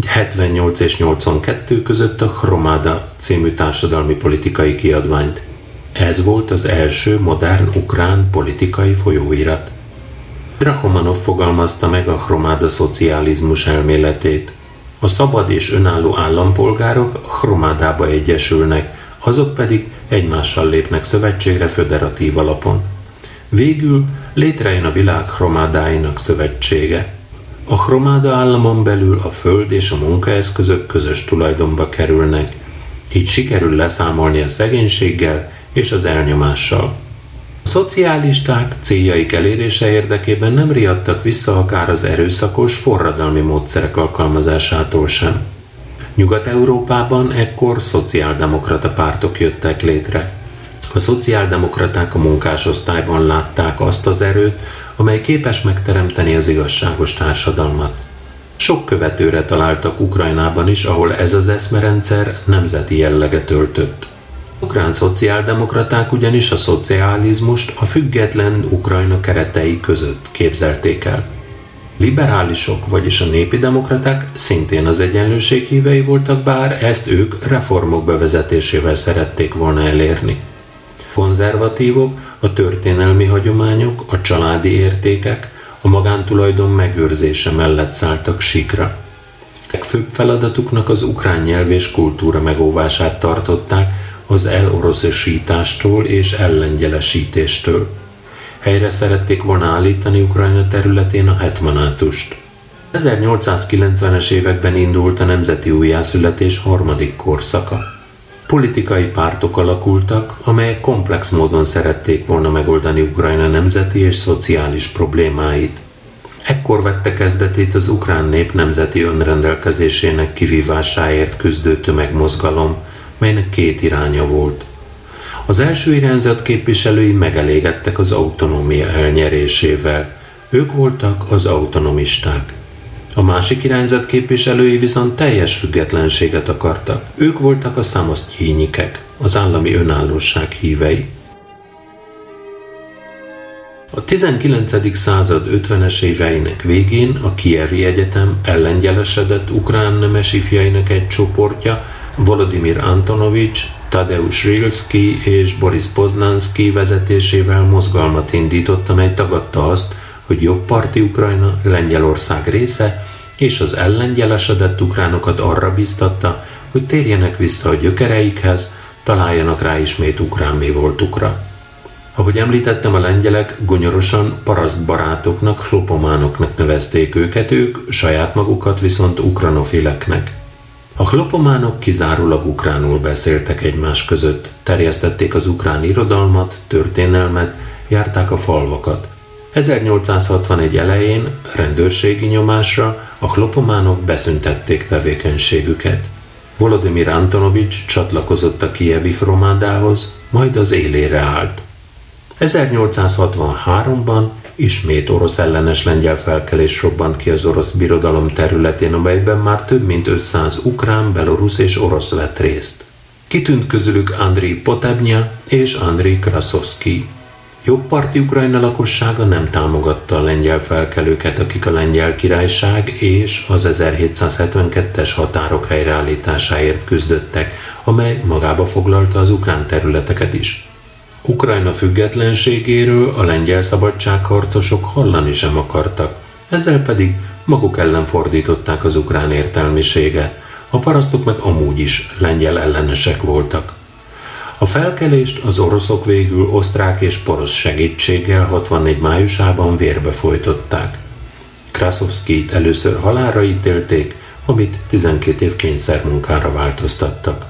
78 és 82 között a Chromáda című társadalmi politikai kiadványt. Ez volt az első modern ukrán politikai folyóirat. Drahomanov fogalmazta meg a Chromáda szocializmus elméletét – a szabad és önálló állampolgárok Chromádába egyesülnek, azok pedig egymással lépnek szövetségre föderatív alapon. Végül létrejön a világ chromádáinak szövetsége. A Hromáda államon belül a föld és a munkaeszközök közös tulajdonba kerülnek, így sikerül leszámolni a szegénységgel és az elnyomással. A szocialisták céljaik elérése érdekében nem riadtak vissza akár az erőszakos, forradalmi módszerek alkalmazásától sem. Nyugat-Európában ekkor szociáldemokrata pártok jöttek létre. A szociáldemokraták a munkásosztályban látták azt az erőt, amely képes megteremteni az igazságos társadalmat. Sok követőre találtak Ukrajnában is, ahol ez az eszmerendszer nemzeti jelleget öltött. Ukrán szociáldemokraták ugyanis a szocializmust a független Ukrajna keretei között képzelték el. Liberálisok, vagyis a népi demokraták szintén az egyenlőség hívei voltak, bár ezt ők reformok bevezetésével szerették volna elérni. Konzervatívok a történelmi hagyományok, a családi értékek, a magántulajdon megőrzése mellett szálltak síkra. Legfőbb feladatuknak az ukrán nyelv és kultúra megóvását tartották az eloroszosítástól és ellengyelesítéstől. Helyre szerették volna állítani Ukrajna területén a hetmanátust. 1890-es években indult a nemzeti újjászületés harmadik korszaka. Politikai pártok alakultak, amelyek komplex módon szerették volna megoldani Ukrajna nemzeti és szociális problémáit. Ekkor vette kezdetét az ukrán nép nemzeti önrendelkezésének kivívásáért küzdő tömegmozgalom, melynek két iránya volt. Az első irányzat képviselői megelégedtek az autonómia elnyerésével. Ők voltak az autonomisták. A másik irányzat képviselői viszont teljes függetlenséget akartak. Ők voltak a szamasztjényikek, az állami önállóság hívei. A 19. század 50-es éveinek végén a Kievi Egyetem ellengyelesedett ukrán nemes ifjainak egy csoportja Volodymyr Antonovics, Tadeusz Rilski és Boris Poznanski vezetésével mozgalmat indított, amely tagadta azt, hogy jobbparti Ukrajna Lengyelország része, és az ellengyelesedett ukránokat arra biztatta, hogy térjenek vissza a gyökereikhez, találjanak rá ismét ukrán mi voltukra. Ahogy említettem, a lengyelek gonyorosan parasztbarátoknak, hlopománoknak nevezték őket, ők saját magukat viszont ukranofileknek. A hlopománok kizárólag ukránul beszéltek egymás között, terjesztették az ukrán irodalmat, történelmet, járták a falvakat. 1861 elején rendőrségi nyomásra a hlopománok beszüntették tevékenységüket. Volodymyr Antonovics csatlakozott a kievi romádához, majd az élére állt. 1863-ban ismét orosz ellenes lengyel felkelés robbant ki az orosz birodalom területén, amelyben már több mint 500 ukrán, belorusz és orosz vett részt. Kitűnt közülük Andriy Potebnya és Andriy Krasovsky. Jobbparti Ukrajna lakossága nem támogatta a lengyel felkelőket, akik a lengyel királyság és az 1772-es határok helyreállításáért küzdöttek, amely magába foglalta az ukrán területeket is. Ukrajna függetlenségéről a lengyel szabadságharcosok hallani sem akartak, ezzel pedig maguk ellen fordították az ukrán értelmiséget, a parasztok meg amúgy is lengyel ellenesek voltak. A felkelést az oroszok végül osztrák és porosz segítséggel 64 májusában vérbe folytották. Kraszovszkit először halálra ítélték, amit 12 év kényszermunkára változtattak.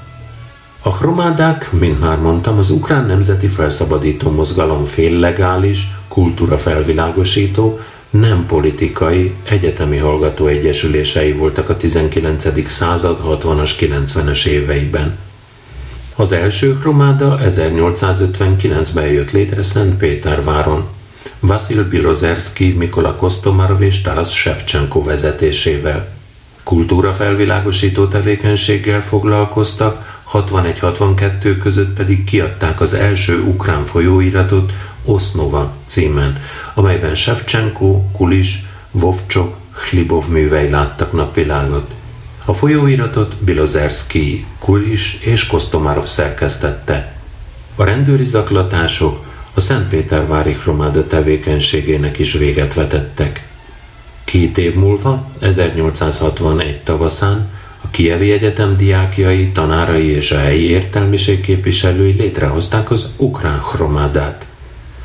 A chromádák, mint már mondtam, az ukrán nemzeti felszabadító mozgalom féllegális, kultúra felvilágosító, nem politikai, egyetemi hallgató egyesülései voltak a 19. század 60-as, 90-es éveiben. Az első kromáda 1859-ben jött létre Szentpéterváron. Vasil Bilozerski, Mikola Kostomarov és Taras Shevchenko vezetésével. Kultúra felvilágosító tevékenységgel foglalkoztak, 61-62 között pedig kiadták az első ukrán folyóiratot Osnova címen, amelyben Shevchenko, Kulis, Vovcsok, Hlibov művei láttak napvilágot. A folyóiratot Bilozerski, Kulis és Kostomarov szerkesztette. A rendőri zaklatások a Szentpétervári Hromáda tevékenységének is véget vetettek. Két év múlva, 1861 tavaszán a Kievi Egyetem diákjai, tanárai és a helyi értelmiség képviselői létrehozták az ukrán chromádát.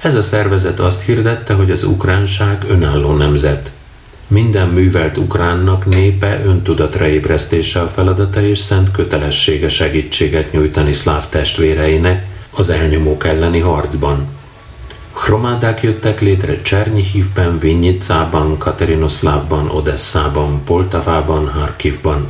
Ez a szervezet azt hirdette, hogy az ukránság önálló nemzet. Minden művelt ukránnak népe öntudatra ébresztése a feladata és szent kötelessége segítséget nyújtani szláv testvéreinek az elnyomók elleni harcban. Chromádák jöttek létre Csernyihívben, Vinnyicában, Katerinoszlávban, Odesszában, Poltavában, Harkivban.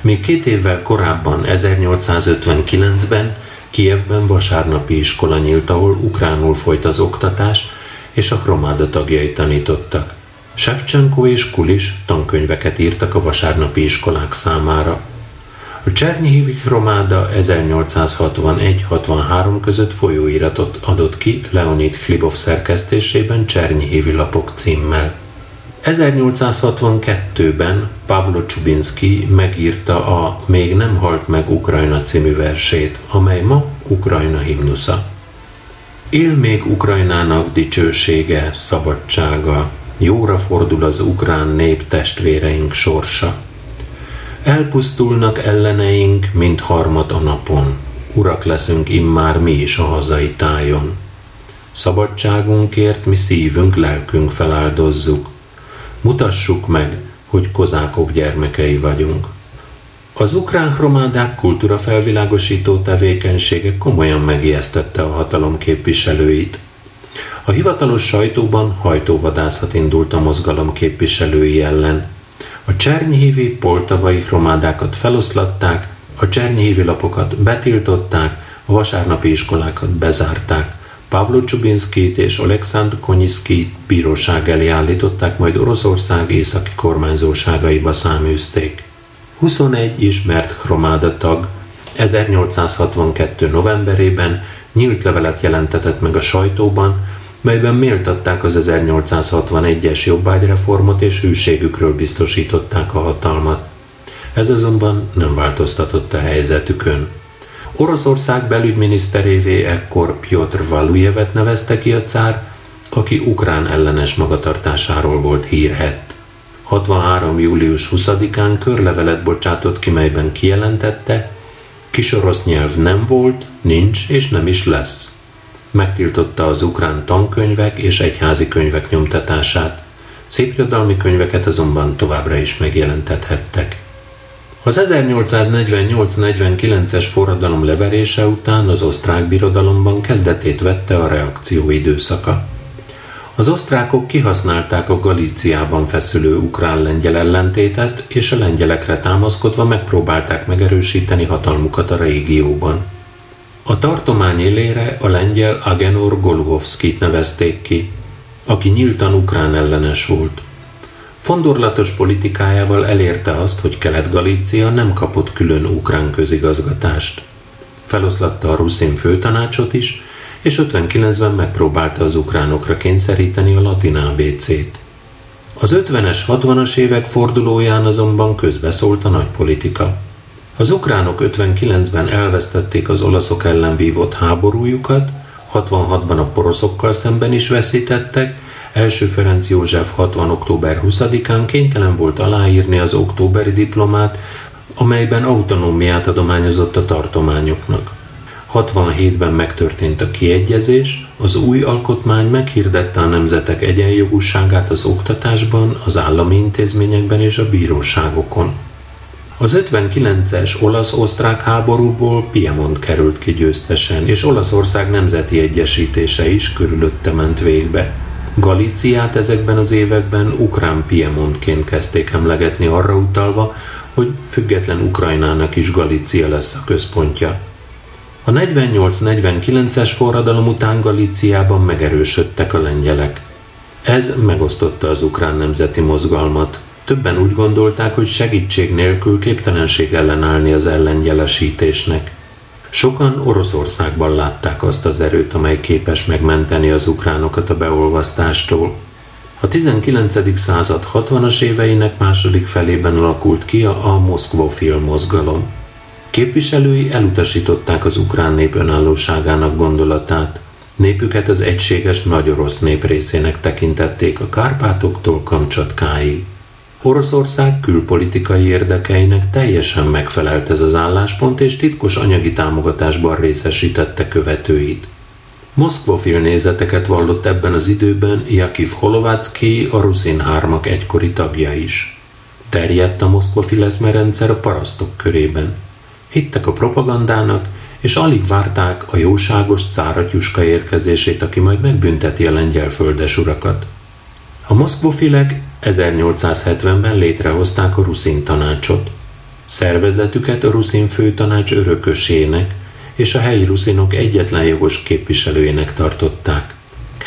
Még két évvel korábban, 1859-ben Kievben vasárnapi iskola nyílt, ahol ukránul folyt az oktatás, és a Chromáda tagjai tanítottak. Shevchenko és Kulis tankönyveket írtak a vasárnapi iskolák számára. A Csernyihivi Romáda 1861-63 között folyóiratot adott ki Leonid Klibov szerkesztésében Csernyihivi lapok címmel. 1862-ben Pavlo Csubinski megírta a Még nem halt meg Ukrajna című versét, amely ma Ukrajna himnusza. Él még Ukrajnának dicsősége, szabadsága, jóra fordul az ukrán nép testvéreink sorsa. Elpusztulnak elleneink, mint harmat a napon. Urak leszünk immár mi is a hazai tájon. Szabadságunkért mi szívünk, lelkünk feláldozzuk. Mutassuk meg, hogy kozákok gyermekei vagyunk. Az ukrán romádák kultúra felvilágosító tevékenysége komolyan megijesztette a hatalom képviselőit. A hivatalos sajtóban hajtóvadászat indult a mozgalom képviselői ellen. A csernyhívi poltavai romádákat feloszlatták, a csernyhívi lapokat betiltották, a vasárnapi iskolákat bezárták. Pavlo Csubinszkit és Alexandr Konyiszkit bíróság elé állították, majd Oroszország északi kormányzóságaiba száműzték. 21 ismert chromáda tag 1862. novemberében nyílt levelet jelentetett meg a sajtóban, melyben méltatták az 1861-es jobbágyreformot és hűségükről biztosították a hatalmat. Ez azonban nem változtatott a helyzetükön. Oroszország belügyminiszterévé ekkor Piotr Valujevet nevezte ki a cár, aki ukrán ellenes magatartásáról volt hírhett. 63. július 20-án körlevelet bocsátott ki, melyben kijelentette, kisorosz nyelv nem volt, nincs és nem is lesz. Megtiltotta az ukrán tankönyvek és egyházi könyvek nyomtatását. Szépirodalmi könyveket azonban továbbra is megjelentethettek. Az 1848-49-es forradalom leverése után az osztrák birodalomban kezdetét vette a reakció időszaka. Az osztrákok kihasználták a Galíciában feszülő ukrán-lengyel ellentétet, és a lengyelekre támaszkodva megpróbálták megerősíteni hatalmukat a régióban. A tartomány élére a lengyel Agenor Goluhovskit nevezték ki, aki nyíltan ukrán ellenes volt. Fondorlatos politikájával elérte azt, hogy Kelet-Galícia nem kapott külön ukrán közigazgatást. Feloszlatta a ruszin főtanácsot is, és 59-ben megpróbálta az ukránokra kényszeríteni a latin ABC-t. Az 50-es, 60-as évek fordulóján azonban közbeszólt a nagypolitika. Az ukránok 59-ben elvesztették az olaszok ellen vívott háborújukat, 66-ban a poroszokkal szemben is veszítettek, első Ferenc József 60. október 20-án kénytelen volt aláírni az októberi diplomát, amelyben autonómiát adományozott a tartományoknak. 67-ben megtörtént a kiegyezés, az új alkotmány meghirdette a nemzetek egyenjogúságát az oktatásban, az állami intézményekben és a bíróságokon. Az 59-es olasz-osztrák háborúból Piemont került ki győztesen, és Olaszország nemzeti egyesítése is körülötte ment végbe. Galíciát ezekben az években ukrán Piemontként kezdték emlegetni arra utalva, hogy független Ukrajnának is Galícia lesz a központja. A 48-49-es forradalom után Galíciában megerősödtek a lengyelek. Ez megosztotta az ukrán nemzeti mozgalmat. Többen úgy gondolták, hogy segítség nélkül képtelenség ellenállni az ellengyelesítésnek. Sokan Oroszországban látták azt az erőt, amely képes megmenteni az ukránokat a beolvasztástól. A 19. század 60-as éveinek második felében alakult ki a, a Moszkvofil mozgalom. Képviselői elutasították az ukrán nép önállóságának gondolatát. Népüket az egységes nagy orosz nép részének tekintették a Kárpátoktól Kamcsatkáig. Oroszország külpolitikai érdekeinek teljesen megfelelt ez az álláspont, és titkos anyagi támogatásban részesítette követőit. Moszkvofil nézeteket vallott ebben az időben Jakiv Holovacki, a Ruszin hármak egykori tagja is. Terjedt a moszkvofil eszmerendszer a parasztok körében. Hittek a propagandának, és alig várták a jóságos cáratyuska érkezését, aki majd megbünteti a lengyel földesurakat. A moszkvofilek 1870-ben létrehozták a Ruszin tanácsot. Szervezetüket a Ruszin főtanács örökösének és a helyi ruszinok egyetlen jogos képviselőjének tartották.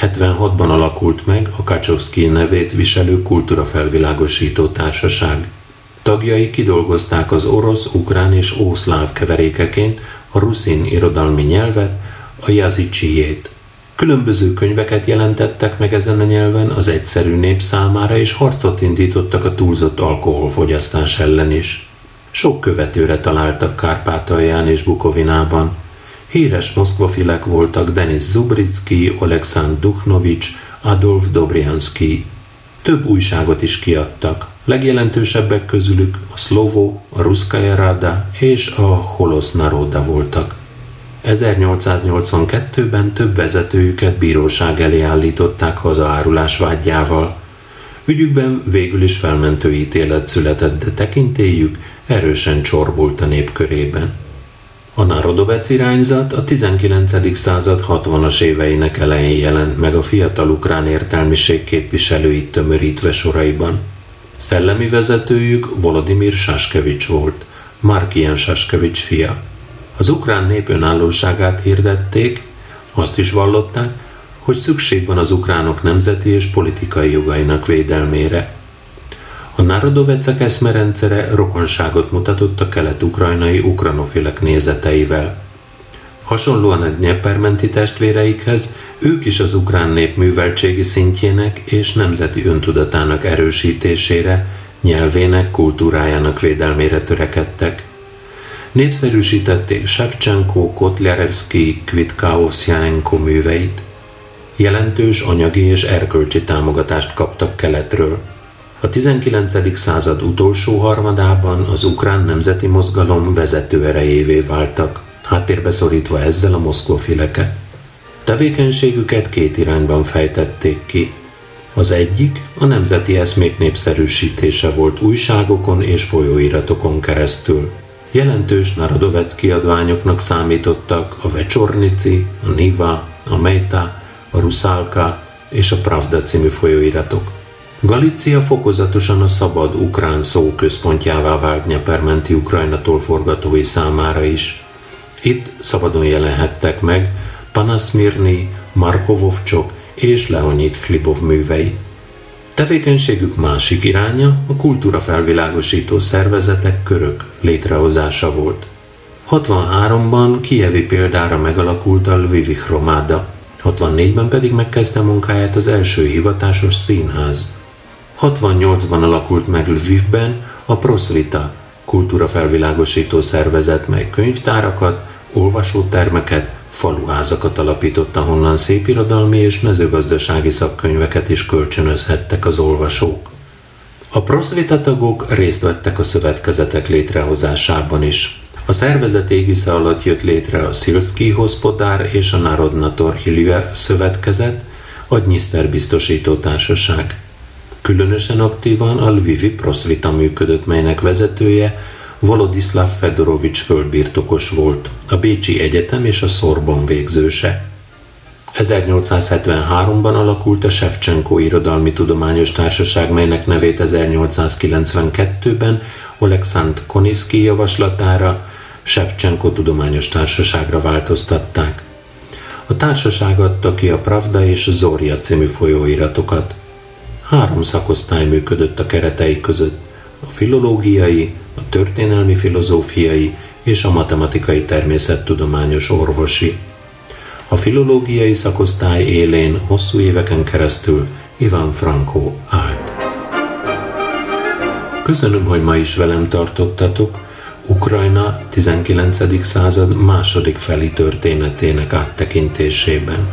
76-ban alakult meg a Kacsovszki nevét viselő kultúrafelvilágosító társaság. Tagjai kidolgozták az orosz, ukrán és ószláv keverékeként a ruszin irodalmi nyelvet, a jazicsijét. Különböző könyveket jelentettek meg ezen a nyelven az egyszerű nép számára, és harcot indítottak a túlzott alkoholfogyasztás ellen is. Sok követőre találtak Kárpátalján és Bukovinában. Híres moszkvafilek voltak Denis Zubricki, Oleksandr Dukhnovics, Adolf Dobriansky. Több újságot is kiadtak. Legjelentősebbek közülük a Slovo, a Ruskaya Rada és a Holosz Naroda voltak. 1882-ben több vezetőjüket bíróság elé állították hazaárulás vágyjával. Ügyükben végül is felmentő ítélet született, de tekintélyük erősen csorbult a nép körében. A Narodovec irányzat a 19. század 60-as éveinek elején jelent meg a fiatal ukrán értelmiség képviselőit tömörítve soraiban. Szellemi vezetőjük Volodymyr Saskevics volt, Markian Saskevics fia. Az ukrán nép önállóságát hirdették, azt is vallották, hogy szükség van az ukránok nemzeti és politikai jogainak védelmére. A Narodovecek eszmerendszere rokonságot mutatott a kelet-ukrajnai ukranofilek nézeteivel. Hasonlóan a Dnyepermenti testvéreikhez, ők is az ukrán nép műveltségi szintjének és nemzeti öntudatának erősítésére, nyelvének, kultúrájának védelmére törekedtek. Népszerűsítették Shevchenko, Kotlярevski, Kvitkaovszjánenko műveit. Jelentős anyagi és erkölcsi támogatást kaptak keletről. A 19. század utolsó harmadában az ukrán nemzeti mozgalom vezető erejévé váltak, háttérbe szorítva ezzel a moszkvofileket. Tevékenységüket két irányban fejtették ki. Az egyik a nemzeti eszmék népszerűsítése volt újságokon és folyóiratokon keresztül. Jelentős Narodovec kiadványoknak számítottak a Vecsornici, a Niva, a Mejta, a Ruszálka és a Pravda című folyóiratok. Galícia fokozatosan a szabad ukrán szó központjává vált Nyepermenti Ukrajnatól forgatói számára is. Itt szabadon jelenhettek meg Panasmirni, Markovovcsok és Leonid Klibov művei. Tevékenységük másik iránya a kultúra felvilágosító szervezetek, körök létrehozása volt. 63-ban Kievi példára megalakult a Lvivi Hromáda, 64-ben pedig megkezdte munkáját az első hivatásos színház. 68-ban alakult meg Lvivben a Prosvita, kultúra felvilágosító szervezet, mely könyvtárakat, olvasótermeket, faluházakat alapított, ahonnan szépirodalmi és mezőgazdasági szakkönyveket is kölcsönözhettek az olvasók. A Prosvita tagok részt vettek a szövetkezetek létrehozásában is. A szervezet égisze alatt jött létre a Szilszki Hospodár és a Narodnator Hilve szövetkezet, a Dniszter biztosító társaság. Különösen aktívan a Lvivi Prosvita működött, melynek vezetője Volodislav Fedorovics földbirtokos volt, a Bécsi Egyetem és a Szorbon végzőse. 1873-ban alakult a Shevchenko Irodalmi Tudományos Társaság, melynek nevét 1892-ben Oleksandr Koniszki javaslatára Shevchenko Tudományos Társaságra változtatták. A társaság adta ki a Pravda és Zorja című folyóiratokat. Három szakosztály működött a keretei között, a filológiai, a történelmi filozófiai és a matematikai természettudományos orvosi. A filológiai szakosztály élén hosszú éveken keresztül Ivan Franco állt. Köszönöm, hogy ma is velem tartottatok Ukrajna 19. század második feli történetének áttekintésében.